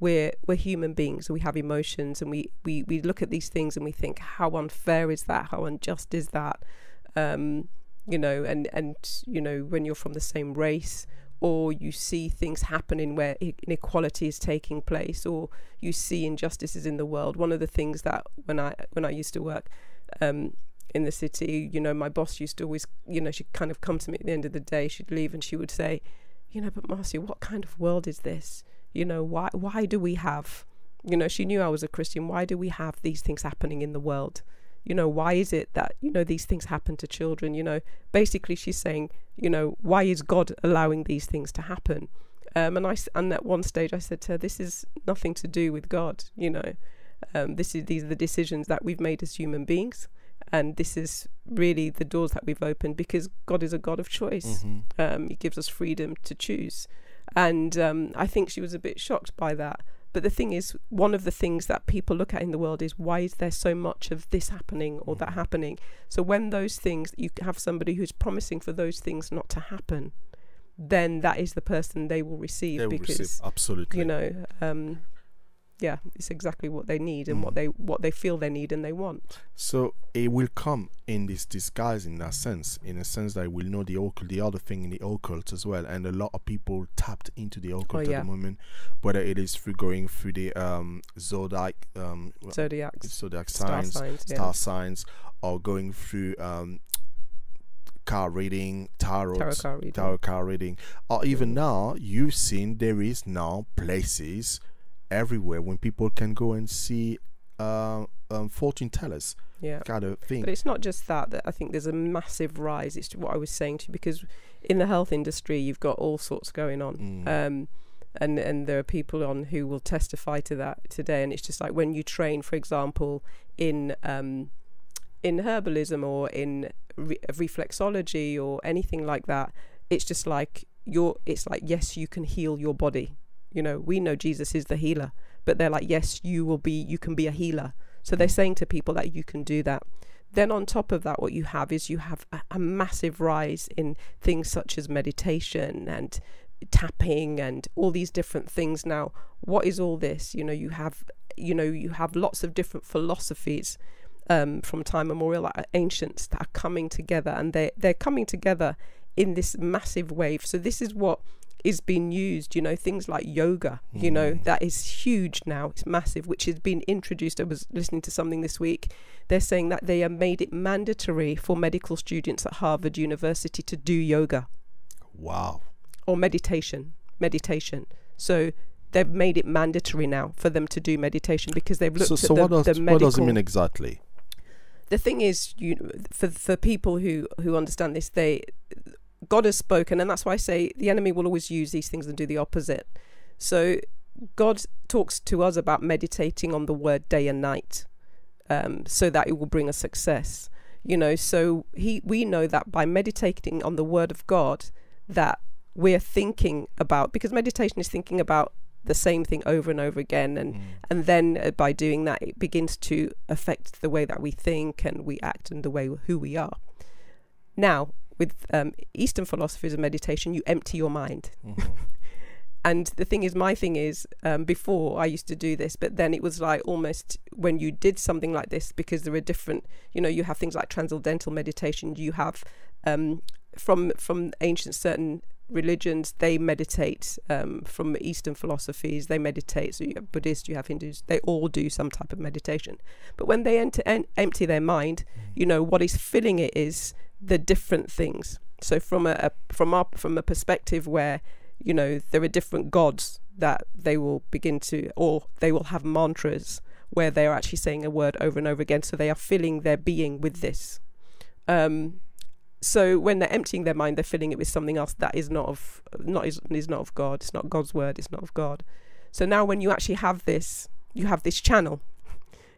we're we're human beings. and We have emotions, and we we we look at these things and we think, how unfair is that? How unjust is that? Um, you know, and and you know when you're from the same race. Or you see things happening where inequality is taking place, or you see injustices in the world. One of the things that when I when I used to work um, in the city, you know, my boss used to always, you know, she'd kind of come to me at the end of the day. She'd leave and she would say, you know, but Marcia, what kind of world is this? You know, why why do we have, you know, she knew I was a Christian. Why do we have these things happening in the world? You know, why is it that you know these things happen to children? You know, basically, she's saying, you know, why is God allowing these things to happen? Um, and I and at one stage I said to her, this is nothing to do with God. You know, um, this is these are the decisions that we've made as human beings, and this is really the doors that we've opened because God is a God of choice. Mhm. Um, he gives us freedom to choose, and um, I think she was a bit shocked by that. But the thing is, one of the things that people look at in the world is why is there so much of this happening or that Mhm. happening? So when those things, you have somebody who's promising for those things not to happen, then that is the person they will receive They will because receive absolutely. you know um yeah it's exactly what they need and what Mhm. they what they feel they need and they want So it will come in this disguise in that sense, in a sense that it will know the occult, the other thing in the occult as well, and a lot of people tapped into the occult Oh, yeah. at the moment, whether it is through going through the um, zodiac, um, zodiacs zodiac star signs, signs yeah. star signs, or going through um, car reading, tarot, tarot card reading tarot card reading, or even Mm. now you've seen there is now places everywhere when people can go and see uh, um, fortune tellers. Yeah. Kind of thing. but it's not just that that i think there's a massive rise. It's what i was saying to you because in the health industry you've got all sorts going on. Mm. um and and there are people on who will testify to that today. And it's just like when you train for example in um in herbalism or in re- reflexology or anything like that it's just like you're it's like yes you can heal your body you know we know jesus is the healer but they're like yes you will be you can be a healer. So they're saying to people that you can do that. Then on top of that what you have is you have a, a massive rise in things such as meditation and tapping and all these different things. Now what is all this? You know you have you know you have lots of different philosophies um, from time immemorial like ancients that are coming together and they they're coming together in this massive wave. So this is what is being used. You know, things like yoga. You know, Mm. that is huge now. It's massive, which has been introduced. I was listening to something this week. They're saying that they have made it mandatory for medical students at Harvard University to do yoga Wow. or meditation. Meditation. So they've made it mandatory now for them to do meditation because they've looked So, at so the, what does the medical. what does it mean exactly? the thing is, you for for people who who understand this, they God has spoken, and that's why I say the enemy will always use these things and do the opposite. So God talks to us about meditating on the word day and night, um, so that it will bring us success. You know, so he we know that by meditating on the word of God, that we're thinking about because meditation is thinking about the same thing over and over again and and then uh, by doing that it begins to affect the way that we think and we act and the way who we are now with um, eastern philosophies of meditation you empty your mind. Mhm. and the thing is my thing is um, before i used to do this but then it was like almost when you did something like this because there are different you know you have things like transcendental meditation you have um, from from ancient certain religions they meditate um, from eastern philosophies they meditate. So you have buddhists you have hindus they all do some type of meditation. But when they enter, en- empty their mind you know what is filling it is the different things. So from a, a from our from a perspective where you know there are different gods that they will begin to or they will have mantras where they are actually saying a word over and over again. So they are filling their being with this. Um so when they're emptying their mind they're filling it with something else that is not of not is, is not of god. It's not god's word. It's not of god. So now when you actually have this you have this channel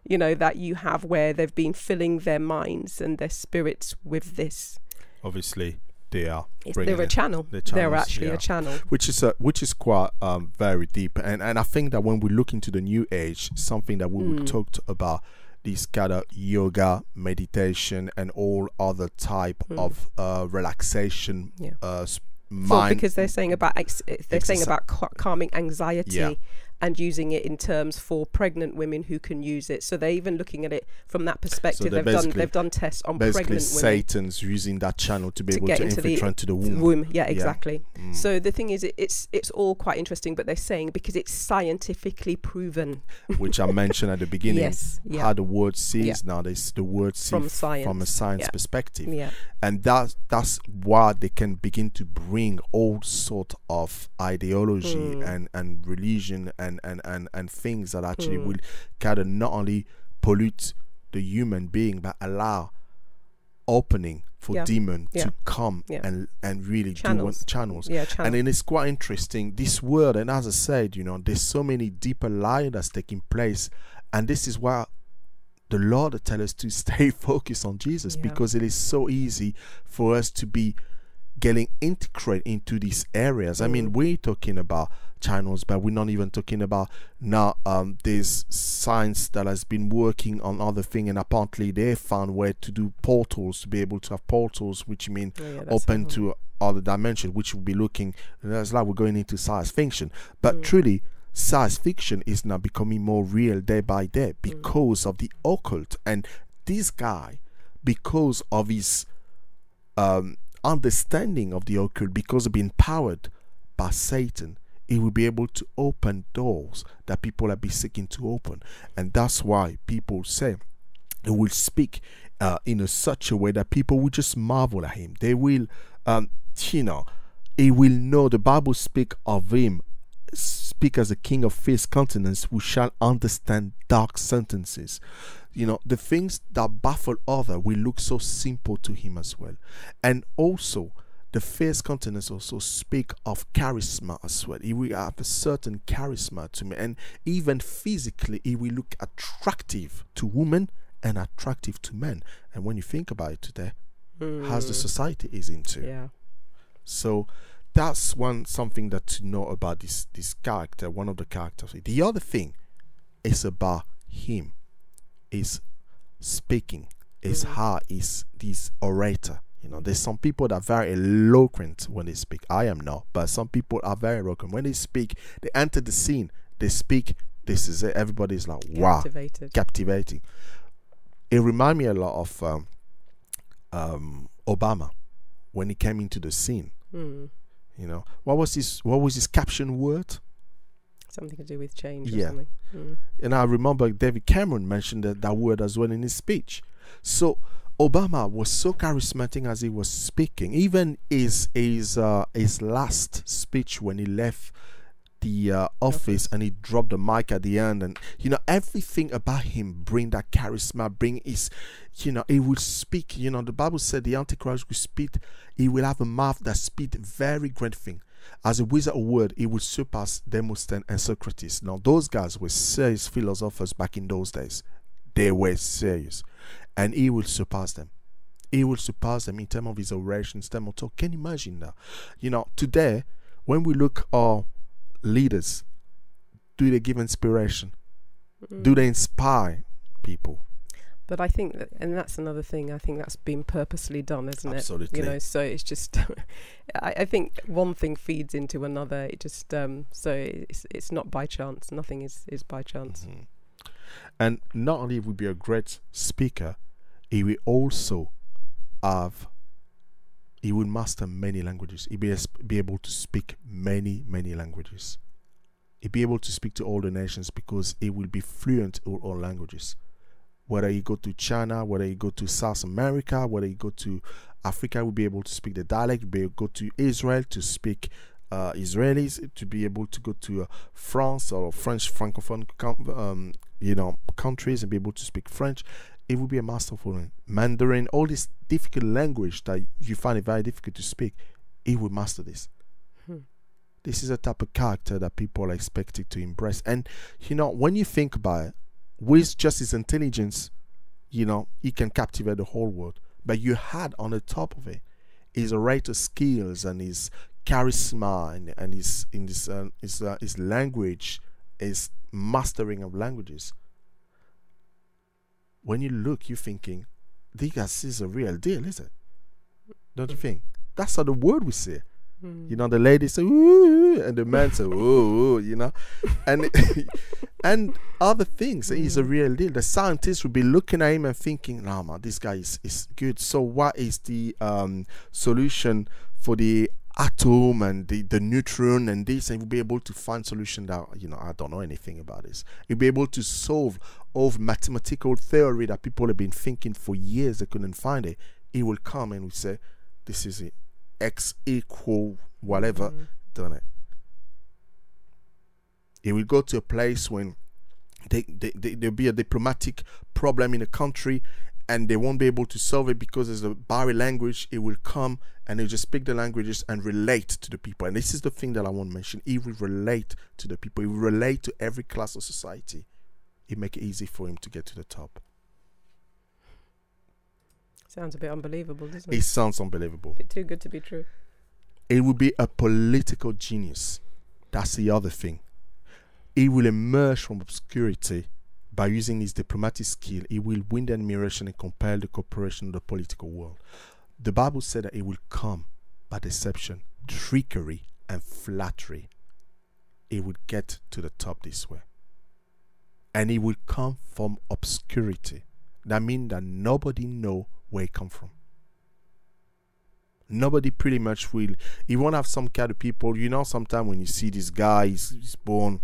you know that you have where they've been filling their minds and their spirits with this Obviously, they are they're a channel The they're actually yeah. a channel which is uh, which is quite um, very deep and and I think that when we look into the new age something that we Mm. talk about this kind of yoga meditation and all other type Mm. of uh, relaxation Yeah. uh, s- For- mind because they're saying about ex- they're saying about ca- calming anxiety Yeah. And using it in terms for pregnant women who can use it. So they're even looking at it from that perspective. they're they've done they've done tests on basically pregnant women. Satan's using that channel to be To able to the infiltrate into the womb, Womb, yeah, exactly. Mm. So the thing is, it, it's it's all quite interesting, but they're saying because it's scientifically proven. which I mentioned at the beginning Yes, yeah, how the word sees now there's the word see From science, from a science yeah. perspective yeah, and that's that's why they can begin to bring all sort of ideology Mm. and and religion and and and, and things that actually Mm. will kind of not only pollute the human being but allow opening for Yeah. demon Yeah. to come Yeah. and and really do Channels. what channels yeah. Channel. and then it's quite interesting this word and as i said you know there's so many deeper lie that's taking place and this is why the lord tells us to stay focused on jesus because it is so easy for us to be getting integrated into these areas i mean Mm. we're talking about channels but we're not even talking about now um there's science that has been working on other thing and apparently they found where to do portals to be able to have portals which mean Oh, yeah, open how- to other dimension, which will be looking. That's like we're going into science fiction, but Mm. truly, science fiction is now becoming more real day by day Mm. because of the occult. And this guy, because of his um, understanding of the occult, because of being powered by Satan, he will be able to open doors that people have been seeking to open, and that's why people say he will speak uh, in a such a way that people will just marvel at him. They will, um, you know, he will know. The Bible speak of him, speak as a king of fierce countenance, who shall understand dark sentences. You know, the things that baffle other will look so simple to him as well, and also. The fierce countenance also speak of charisma as well. He will have a certain charisma to me, and even physically, he will look attractive to women and attractive to men. And when you think about it today, as the Mm. society is into, Yeah. so that's one something that to know about this this character. One of the characters. The other thing is about him, is speaking, is Mhm. how is this orator. You know, there's some people that are very eloquent when they speak. I am not, but some people are very eloquent when they speak. They enter the scene, they speak. This is it. Everybody's like, wow, Captivated. captivating. It reminded me a lot of um, um, Obama when he came into the scene. Mm. You know, what was his what was his caption word? Something to do with change Yeah. or something. Mm. And I remember David Cameron mentioned that, that word as well in his speech. So Obama was so charismatic as he was speaking. Even his his uh, his last speech when he left the uh, office and he dropped the mic at the end, and you know everything about him bring that charisma, bring his, you know, he will speak. You know, the Bible said the Antichrist will speak. He will have a mouth that speak very great thing. As a wizard of word, he will surpass Demosthenes and Socrates. Now, those guys were serious philosophers back in those days. They were serious. And he will surpass them. He will surpass them in terms of his orations, terms of talk. Can you imagine that? You know, today, when we look our leaders, do they give inspiration? Do mm. they inspire people? But I think that, and that's another thing. I think that's been purposely done, isn't it? Absolutely. You know, so it's just. I, I think one thing feeds into another. It just um. So it's it's not by chance. Nothing is is by chance. Mhm. And not only will be a great speaker, he will also have he will master many languages. He'll be, be able to speak many, many languages. He'll be able to speak to all the nations because he will be fluent in all languages. Whether you go to China, whether you go to South America, whether you go to Africa, will be able to speak the dialect. Will be able to go to Israel to speak uh, Israelis, to be able to go to uh, France or French francophone um, you know countries and be able to speak French. It will be a masterful in Mandarin, all this difficult language that you find it very difficult to speak. He will master this. Hmm. This is a type of character that people are expected to embrace. And you know, when you think about it, with just his intelligence, you know, he can captivate the whole world. But you had on the top of it his orator skills and his charisma and, and his in his uh, his uh, his language, his mastering of languages. When you look, you're thinking, this is a real deal, is it? Don't you think? That's how the word we say. Mm. You know, the lady say ooh, and the man say ooh, ooh, you know, and and other things. He's a Mm. real deal. The scientists would be looking at him and thinking, "Nah, man, this guy is, is good." So, what is the um, solution for the atom and the, the neutron and this? And we'll be able to find solution that you know I don't know anything about this. You'll be able to solve all the mathematical theory that people have been thinking for years. They couldn't find it. He will come and will say, "This is it." X equal whatever Mm. done it. He will go to a place when they, they, they, there'll be a diplomatic problem in a country and they won't be able to solve it because there's a barrier language. It will come and they'll just speak the languages and relate to the people. And this is the thing that I want to mention. He will relate to the people. He will relate to every class of society. It make it easy for him to get to the top. Sounds a bit unbelievable, doesn't It it? sounds unbelievable. bit too good to be true. It will be a political genius. That's the other thing. He will emerge from obscurity by using his diplomatic skill. He will win the admiration and compel the cooperation of the political world. The Bible said that he will come by deception, trickery, and flattery. He will get to the top this way. And he will come from obscurity. That means that nobody know where he come from nobody pretty much will you won't have some kind of people you know sometimes when you see this guy he's, he's born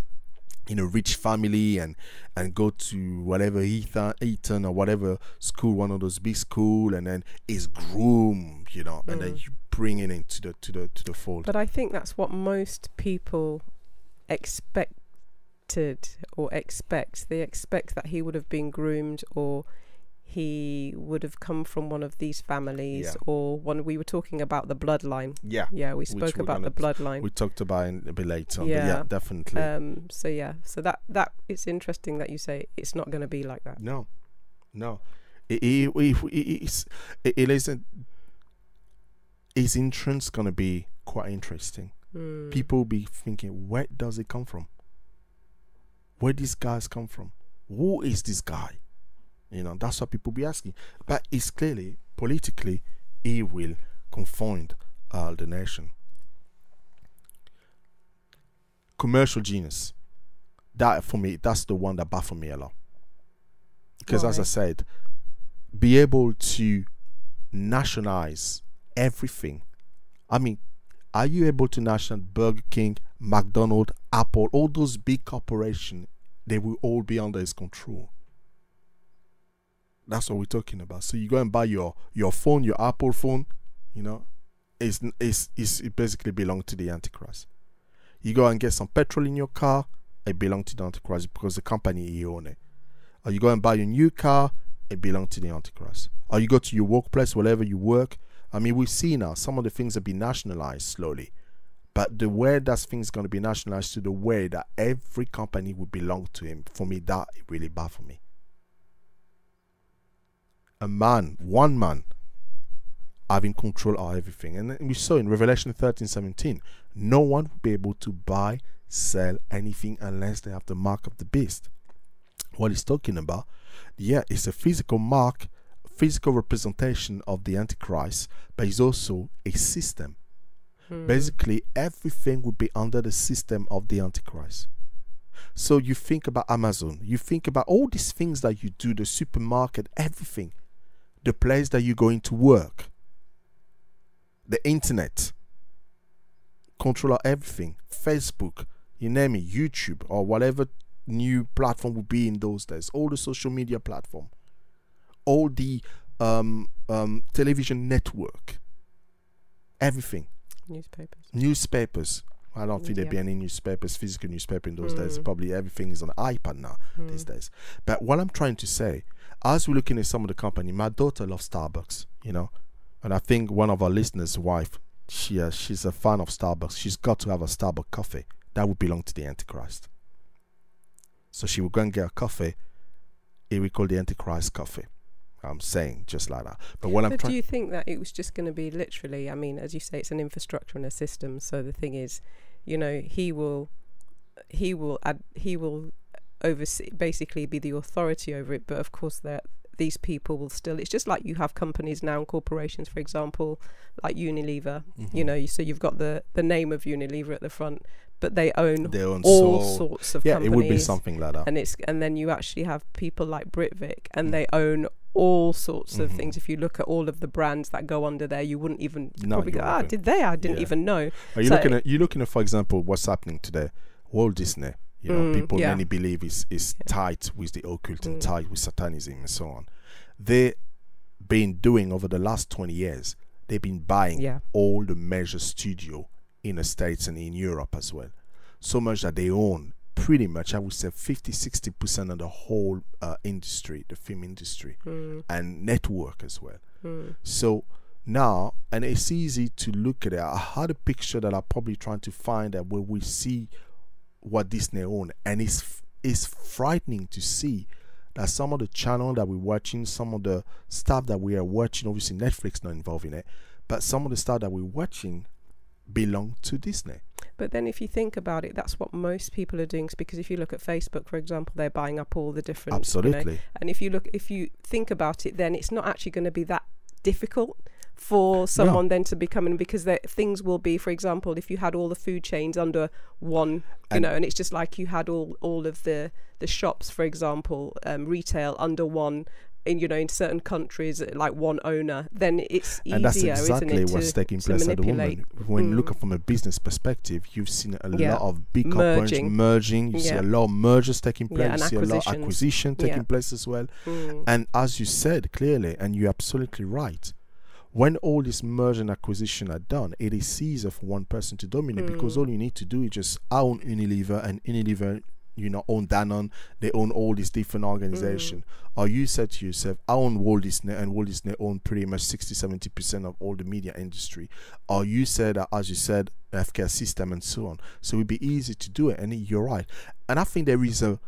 in a rich family and and go to whatever Eton, Eton or whatever school one of those big school and then is groomed you know and then Mm. you bring it into the to the to the fold But I think that's what most people expected or expect. They expect that he would have been groomed or he would have come from one of these families Yeah. or one we were talking about the bloodline. yeah Yeah, we spoke about the bloodline. we talked about it a bit later yeah Yeah. definitely Um so yeah, so that that it's interesting that you say it's not going to be like that. No, no. It, it, it, it, it isn't. His entrance gonna be quite interesting. Mm. People will be thinking, where does it come from? Where these guys come from? Who is this guy? You know, that's what people be asking. But it's clearly politically, he will confound uh, the nation. Commercial genius. That for me, that's the one that baffled me a lot. Because as I said, be able to nationalize everything. I mean, Are you able to nationalize Burger King, McDonald's, Apple, all those big corporations? They will all be under his control. That's what we're talking about. So you go and buy your your phone, your Apple phone, you know, it's it's, it's it basically belongs to the Antichrist. You go and get some petrol in your car, it belongs to the Antichrist because the company you own it. Or you go and buy your new car, it belongs to the Antichrist. Or you go to your workplace, wherever you work. I mean, we see now some of the things have been nationalized slowly. But the way that things going to be nationalized to the way that every company would belong to him, for me, that really bad for me. A man, one man, having control of everything. And we saw in Revelation 13 17, no one will be able to buy, sell anything unless they have the mark of the beast. What he's talking about, yeah, it's a physical mark, physical representation of the Antichrist, but it's also a system. Hmm. Basically, everything would be under the system of the Antichrist. So you think about Amazon, you think about all these things that you do, the supermarket, everything, the place that you're going to work, the internet, control everything, Facebook, you name it, YouTube, or whatever new platform would be in those days, all the social media platform, all the um, um, television network, everything, Newspapers. newspapers. I don't think there'd be any newspapers, physical newspaper in those days. Mm. Probably everything is on iPad now these days. But what I'm trying to say, as we're looking at some of the company, my daughter loves Starbucks, you know, and I think one of our listeners' wife, she uh, she's a fan of Starbucks. She's got to have a Starbucks coffee that would belong to the Antichrist. So she will go and get a coffee. It we call the Antichrist coffee. I'm saying just like that. But what I'm But do you think that it was just going to be literally? I mean, as you say, it's an infrastructure and a system. So the thing is, you know, he will, he will, add, he will oversee, basically be the authority over it. But of course, that these people will still. It's just like you have companies now and corporations, for example, like Unilever. Mm-hmm. You know, so you've got the the name of Unilever at the front, but they own they own all so sorts of yeah, companies it would be something like that. and it's and then you actually have people like Britvic and Mm. they own all sorts of Mhm. things if you look at all of the brands that go under there you wouldn't even No, probably go ah did they I didn't Yeah. even know Are you So- looking at you looking at, for example, what's happening today? Walt Disney. You know, Mm, people yeah. many believe is is Yeah. tied with the occult and Mm. tied with satanism and so on. They've been doing over the last twenty years. They've been buying yeah all the major studio in the states and in Europe as well. So much that they own pretty much, I would say, 50 60% of the whole uh, industry, the film industry, mm, and network as well. mm, So now, and it's easy to look at it. I had a picture that I'm probably trying to find that where we see what Disney own, and it's it's frightening to see that some of the channel that we're watching, some of the stuff that we are watching, obviously Netflix not involved in it, but some of the stuff that we're watching belong to Disney. but then if you think about it that's what most people are doing because if you look at Facebook for example they're buying up all the different you know, Absolutely. and if you look if you think about it then it's not actually going to be that difficult for someone then to be coming because there, things will be for example if you had all the food chains under one you And- know and it's just like you had all all of the the shops for example um, retail under one in you know in certain countries like one owner then it's easier and that's isn't exactly it, what's to, taking place at the moment. When you look Mm. at from a business perspective, you've seen a Yeah. lot of big Merging. merging. You see a lot of mergers taking place. and you see a lot of acquisition taking Yeah. place as well. Mm. And as you said clearly, and you're absolutely right, when all this merger and acquisition are done, it is easier for one person to dominate because Mm. all you need to do is just own Unilever and Unilever, you know, own Danone. They own all these different organizations. Or you said to yourself, I own Walt Disney, and Walt Disney own pretty much 60 70% of all the media industry. Or you said, uh, as you said, healthcare system and so on. So it would be easy to do it. And you're right. And I think there is a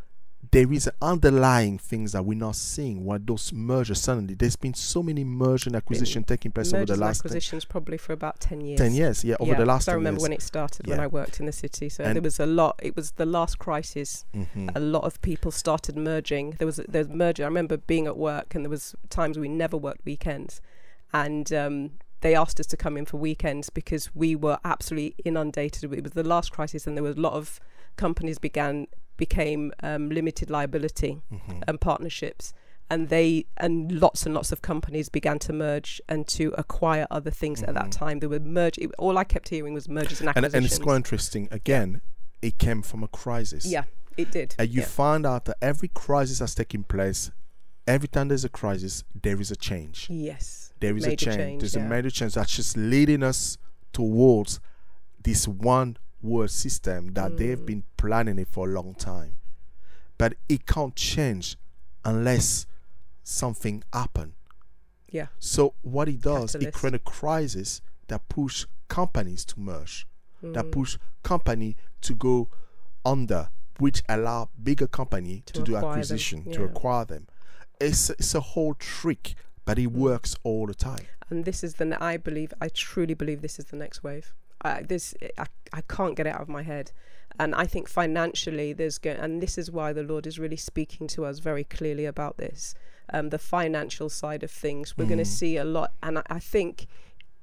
there is underlying things that we're not seeing when those mergers suddenly there's been so many merger and acquisition taking place over the last 10, acquisitions probably for about 10 years 10 years yeah over yeah, the last I remember years when it started when I worked in the city. So And- there was a lot. It was the last crisis. Mhm. A lot of people started merging. There was there's merger. I remember being at work and there was times we never worked weekends, and um, they asked us to come in for weekends because we were absolutely inundated. It was the last crisis, and there was a lot of companies began became um, limited liability Mhm. and partnerships. and they and lots and lots of companies began to merge and to acquire other things at that Mhm. time. They were merge. it- All I kept hearing was mergers and and, acquisitions. and it's quite interesting. Again, it came from a crisis. yeah, it did. And you yeah. find out that every crisis that's taking place, every time there's a crisis, there is a change. yes, There is a change. change, There's yeah. a major change that's just leading us towards this one world system that they've Mm. been planning it for a long time. But it can't change unless something happen. yeah, So what it does, it Catalyst. creates a crisis that push companies to merge, that Mm. push company to go under, which allow bigger company to, To do acquisition, to acquire them. It's it's a whole trick, but it Mm. works all the time. and this is the ne- I believe I truly believe this is the next wave. I, this I, I can't get it out of my head, and I think financially there's going and this is why the Lord is really speaking to us very clearly about this, um, the financial side of things. We're going Mm. to see a lot, and I, I think,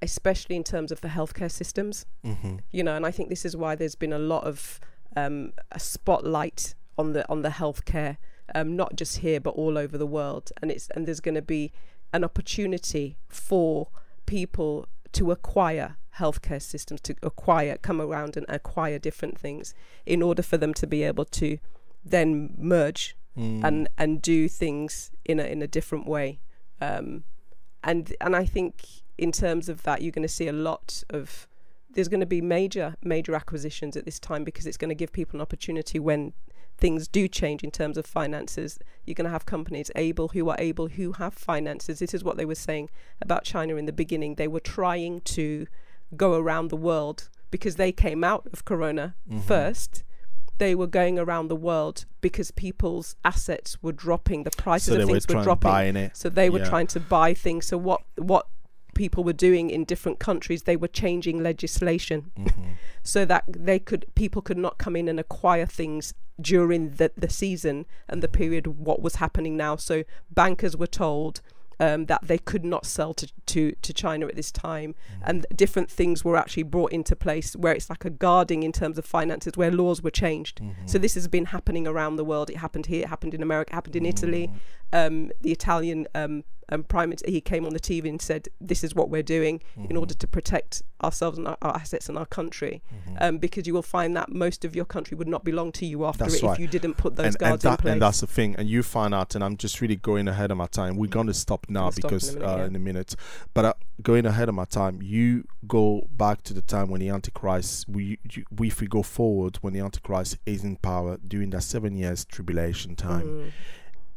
especially in terms of the healthcare systems, Mm-hmm. you know, and I think this is why there's been a lot of um, a spotlight on the on the healthcare, um, not just here but all over the world, and it's and there's going to be an opportunity for people to acquire healthcare systems to acquire come around and acquire different things in order for them to be able to then merge Mm. and and do things in a in a different way. Um and and i think in terms of that you're going to see a lot of there's going to be major major acquisitions at this time because it's going to give people an opportunity when things do change in terms of finances. You're going to have companies able who are able who have finances. This is what they were saying about china in the beginning. They were trying to go around the world because they came out of corona Mhm. first they were going around the world because people's assets were dropping the prices so of things were trying dropping so they were Yeah. trying to buy things so what what people were doing in different countries they were changing legislation Mhm. so that they could people could not come in and acquire things during the, the season and the period what was happening now so bankers were told um, that they could not sell to, to, to China at this time. And different things were actually brought into place where it's like a guarding in terms of finances where laws were changed. Mhm. so this has been happening around the world. It happened here it happened in America it happened in Italy. Mhm. um, the Italian um, um, prime minister, he came on the TV and said, "This is what we're doing in order to protect ourselves and our, our assets and our country." Mhm. Um, because you will find that most of your country would not belong to you after That's it right. if you didn't put those and, and, guards that, in place. and that's the thing. And you find out, and I'm just really going ahead of my time. We're going to stop now Gonna stop in a because minute, uh, yeah. in a minute. But uh, going ahead of my time, you go back to the time when the Antichrist. We, you, we if we go forward when the Antichrist is in power during that seven years tribulation time. Mm,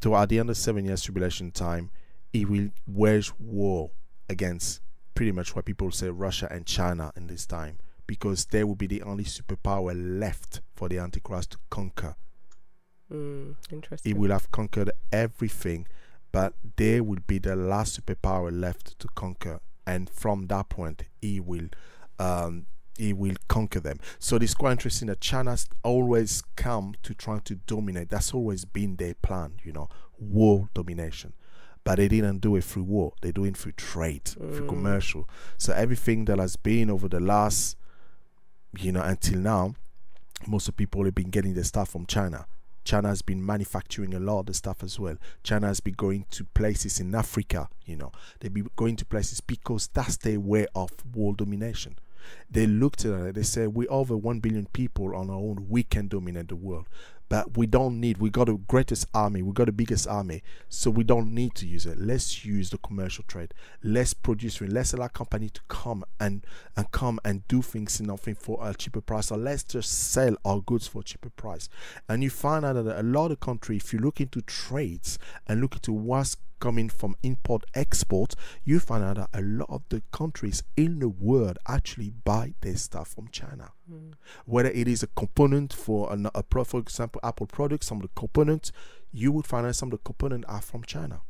So at the end of seven years tribulation time, he will wage war against pretty much what people say Russia and China in this time because they will be the only superpower left for the Antichrist to conquer. mm, interesting. He will have conquered everything, but they will be the last superpower left to conquer, and from that point, he will. Um, he will conquer them. So it's quite interesting that China's always come to try to dominate. That's always been their plan, you know, world domination. But they didn't do it through war. They do it through trade, through Mm. commercial. So everything that has been over the last, you know, until now, most of people have been getting their stuff from China. China has been manufacturing a lot of the stuff as well. China has been going to places in Africa, you know, they've been going to places because that's their way of world domination. They looked at it, they said, We're over 1 billion people on our own, we can dominate the world. We don't need, we got the greatest army, we got the biggest army, so we don't need to use it. Let's use the commercial trade. Let's produce, let's allow company to come and, and come and do things in nothing for a cheaper price, or let's just sell our goods for a cheaper price. And you find out that a lot of country, if you look into trades and look into what's coming from import export, you find out that a lot of the countries in the world actually buy their stuff from China. Mm, Whether it is a component for an, a pro, for example, Apple products, some of the components you would find out some of the components are from China.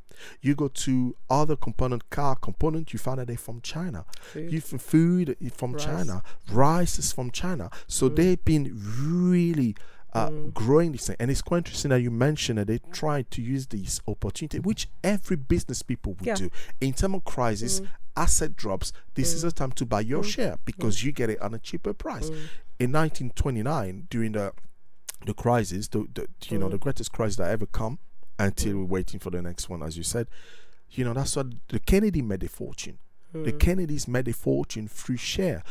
You go to other component, car component, you find that they're from China. food. You f- food from Rice. China, rice is from China. So Mm. they've been really uh, Mm. growing this thing, and it's quite interesting that you mentioned that they try to use this opportunity, which every business people would Yeah. do. In time of crisis, Mm, asset drops. This is Mm. a time to buy your Mm. share because you get it on a cheaper price. mm, In 1929, during the the crisis, the, the you know Mm. the greatest crisis that ever come until we're waiting for the next one, as you said. You know, that's what the Kennedy made a fortune. The Mm. Kennedys made a fortune through share.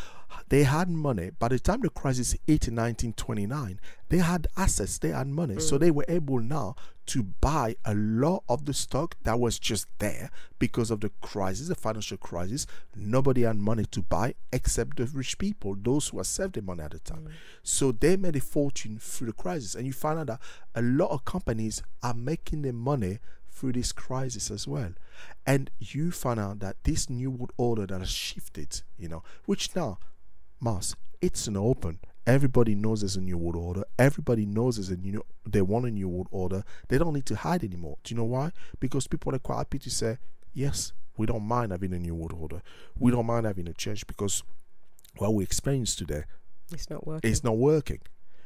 They had money. By the time the crisis hit in 1929, they had assets, they had money. So Mm. they were able now to buy a lot of the stock that was just there because of the crisis, the financial crisis. Nobody had money to buy except the rich people, those who had saved their money at the time. So they made a fortune through the crisis. And you find out that a lot of companies are making their money through this crisis as well. And you find out that this new world order that has shifted, you know, which now, Mars, it's an open. Everybody knows there's a new world order. Everybody knows there's a new they want a new world order. They don't need to hide anymore. Do you know why? Because people are quite happy to say, Yes, we don't mind having a new world order. We don't mind having a change because what we experience today It's not working. it's not working.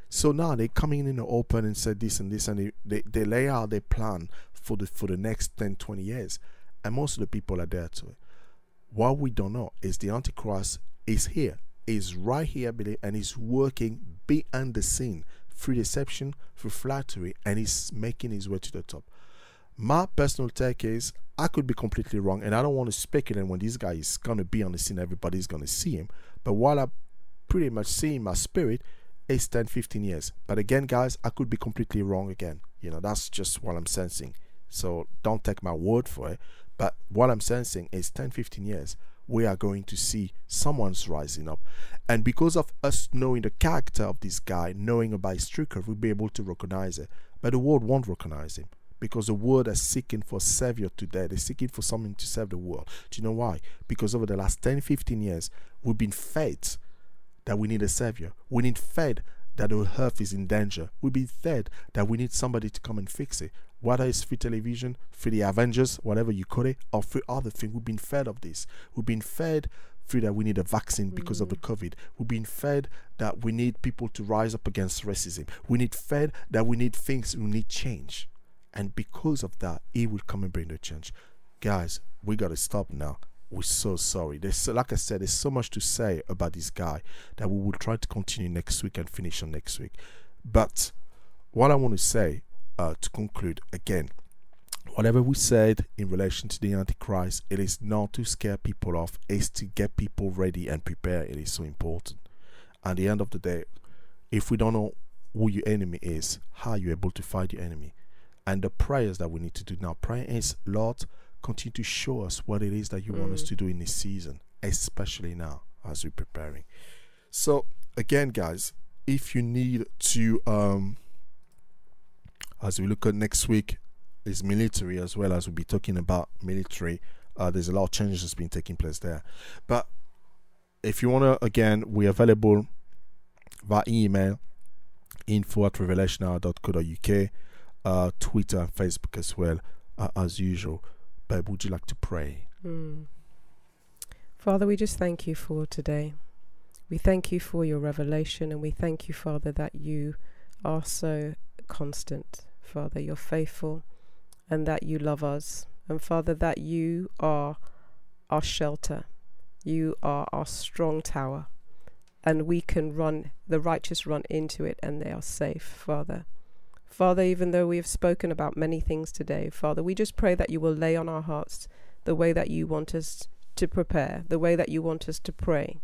So now they're coming in the open and said this and this and they, they, they lay out their plan for the for the next 10, 20 years. And most of the people are there to it. What we don't know is the Antichrist is here, is right here, Billy, and is working behind the scene through deception, through flattery, and he's making his way to the top. My personal take is I could be completely wrong, and I don't want to speculate when this guy is gonna be on the scene, everybody's gonna see him. But while I pretty much see in my spirit, it's 10, 15 years. But again, guys, I could be completely wrong again. You know, that's just what I'm sensing. So don't take my word for it. But what I'm sensing is 10, 15 years, we are going to see someone's rising up. And because of us knowing the character of this guy, knowing about his trickery, we'll be able to recognize it. But the world won't recognize him because the world is seeking for savior today. They're seeking for something to save the world. Do you know why? Because over the last 10, 15 years, we've been fed that we need a savior. We need fed that the earth is in danger. We've been fed that we need somebody to come and fix it. Whether it's free television, free the Avengers, whatever you call it, or free other things, we've been fed of this. We've been fed through that we need a vaccine because of the mm. COVID. We've been fed that we need people to rise up against racism. We need fed that we need things, we need change. And because of that, He will come and bring the change. Guys, we got to stop now. We're so sorry. There's so, like I said, there's so much to say about this guy that we will try to continue next week and finish on next week. But what I want to say uh, to conclude again, whatever we said in relation to the Antichrist, it is not to scare people off, it's to get people ready and prepared. It is so important. At the end of the day, if we don't know who your enemy is, how are you able to fight your enemy? And the prayers that we need to do now, prayer is, Lord, continue to show us what it is that you want us Mm. to do in this season, especially now as we're preparing. So again, guys, if you need to um as we look at next week is military as well as we'll be talking about military. Uh, there's a lot of changes that's been taking place there. But if you wanna again, we're available via email info at revelationhour.co.uk, uh, Twitter and Facebook as well, uh, as usual. But would you like to pray? Mm. Father, we just thank you for today. We thank you for your revelation, and we thank you, Father, that you are so constant. Father, you're faithful, and that you love us. And Father, that you are our shelter. You are our strong tower. And we can run, the righteous run into it, and they are safe, Father. Father, even though we have spoken about many things today, Father, we just pray that you will lay on our hearts the way that you want us to prepare, the way that you want us to pray.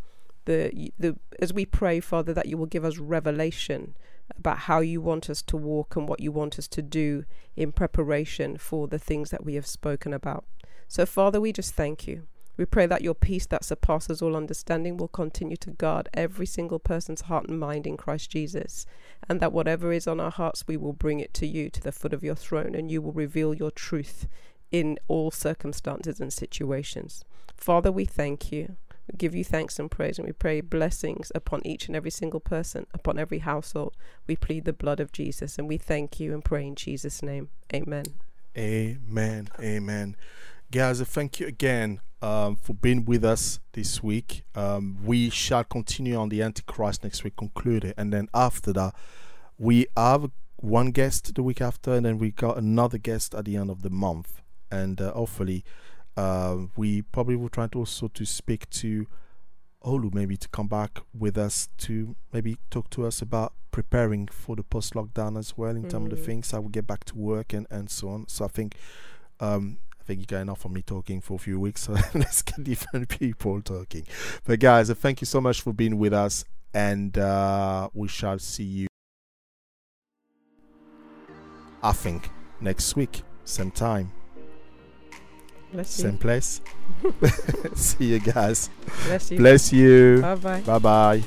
The, the as we pray, Father, that you will give us revelation about how you want us to walk and what you want us to do in preparation for the things that we have spoken about. So, Father, we just thank you. We pray that your peace that surpasses all understanding will continue to guard every single person's heart and mind in Christ Jesus, and that whatever is on our hearts, we will bring it to you, to the foot of your throne, and you will reveal your truth in all circumstances and situations. Father, we thank you. We give you thanks and praise, and we pray blessings upon each and every single person, upon every household. We plead the blood of Jesus, and we thank you and pray in Jesus' name. Amen. Amen. Amen. Guys, thank you again um, for being with us this week. Um, we shall continue on the Antichrist next week, conclude it. And then after that, we have one guest the week after, and then we got another guest at the end of the month. And uh, hopefully, uh, we probably will try to also to speak to Olu maybe to come back with us to maybe talk to us about preparing for the post lockdown as well in terms of the Mm. things I will get back to work and, and so on. So I think um I think you got enough of me talking for a few weeks, so let's get different people talking. But guys, uh, thank you so much for being with us and uh we shall see you I think next week, same time, Bless you. same place. see you guys. Bless you. Bless you. Bye bye. Bye bye.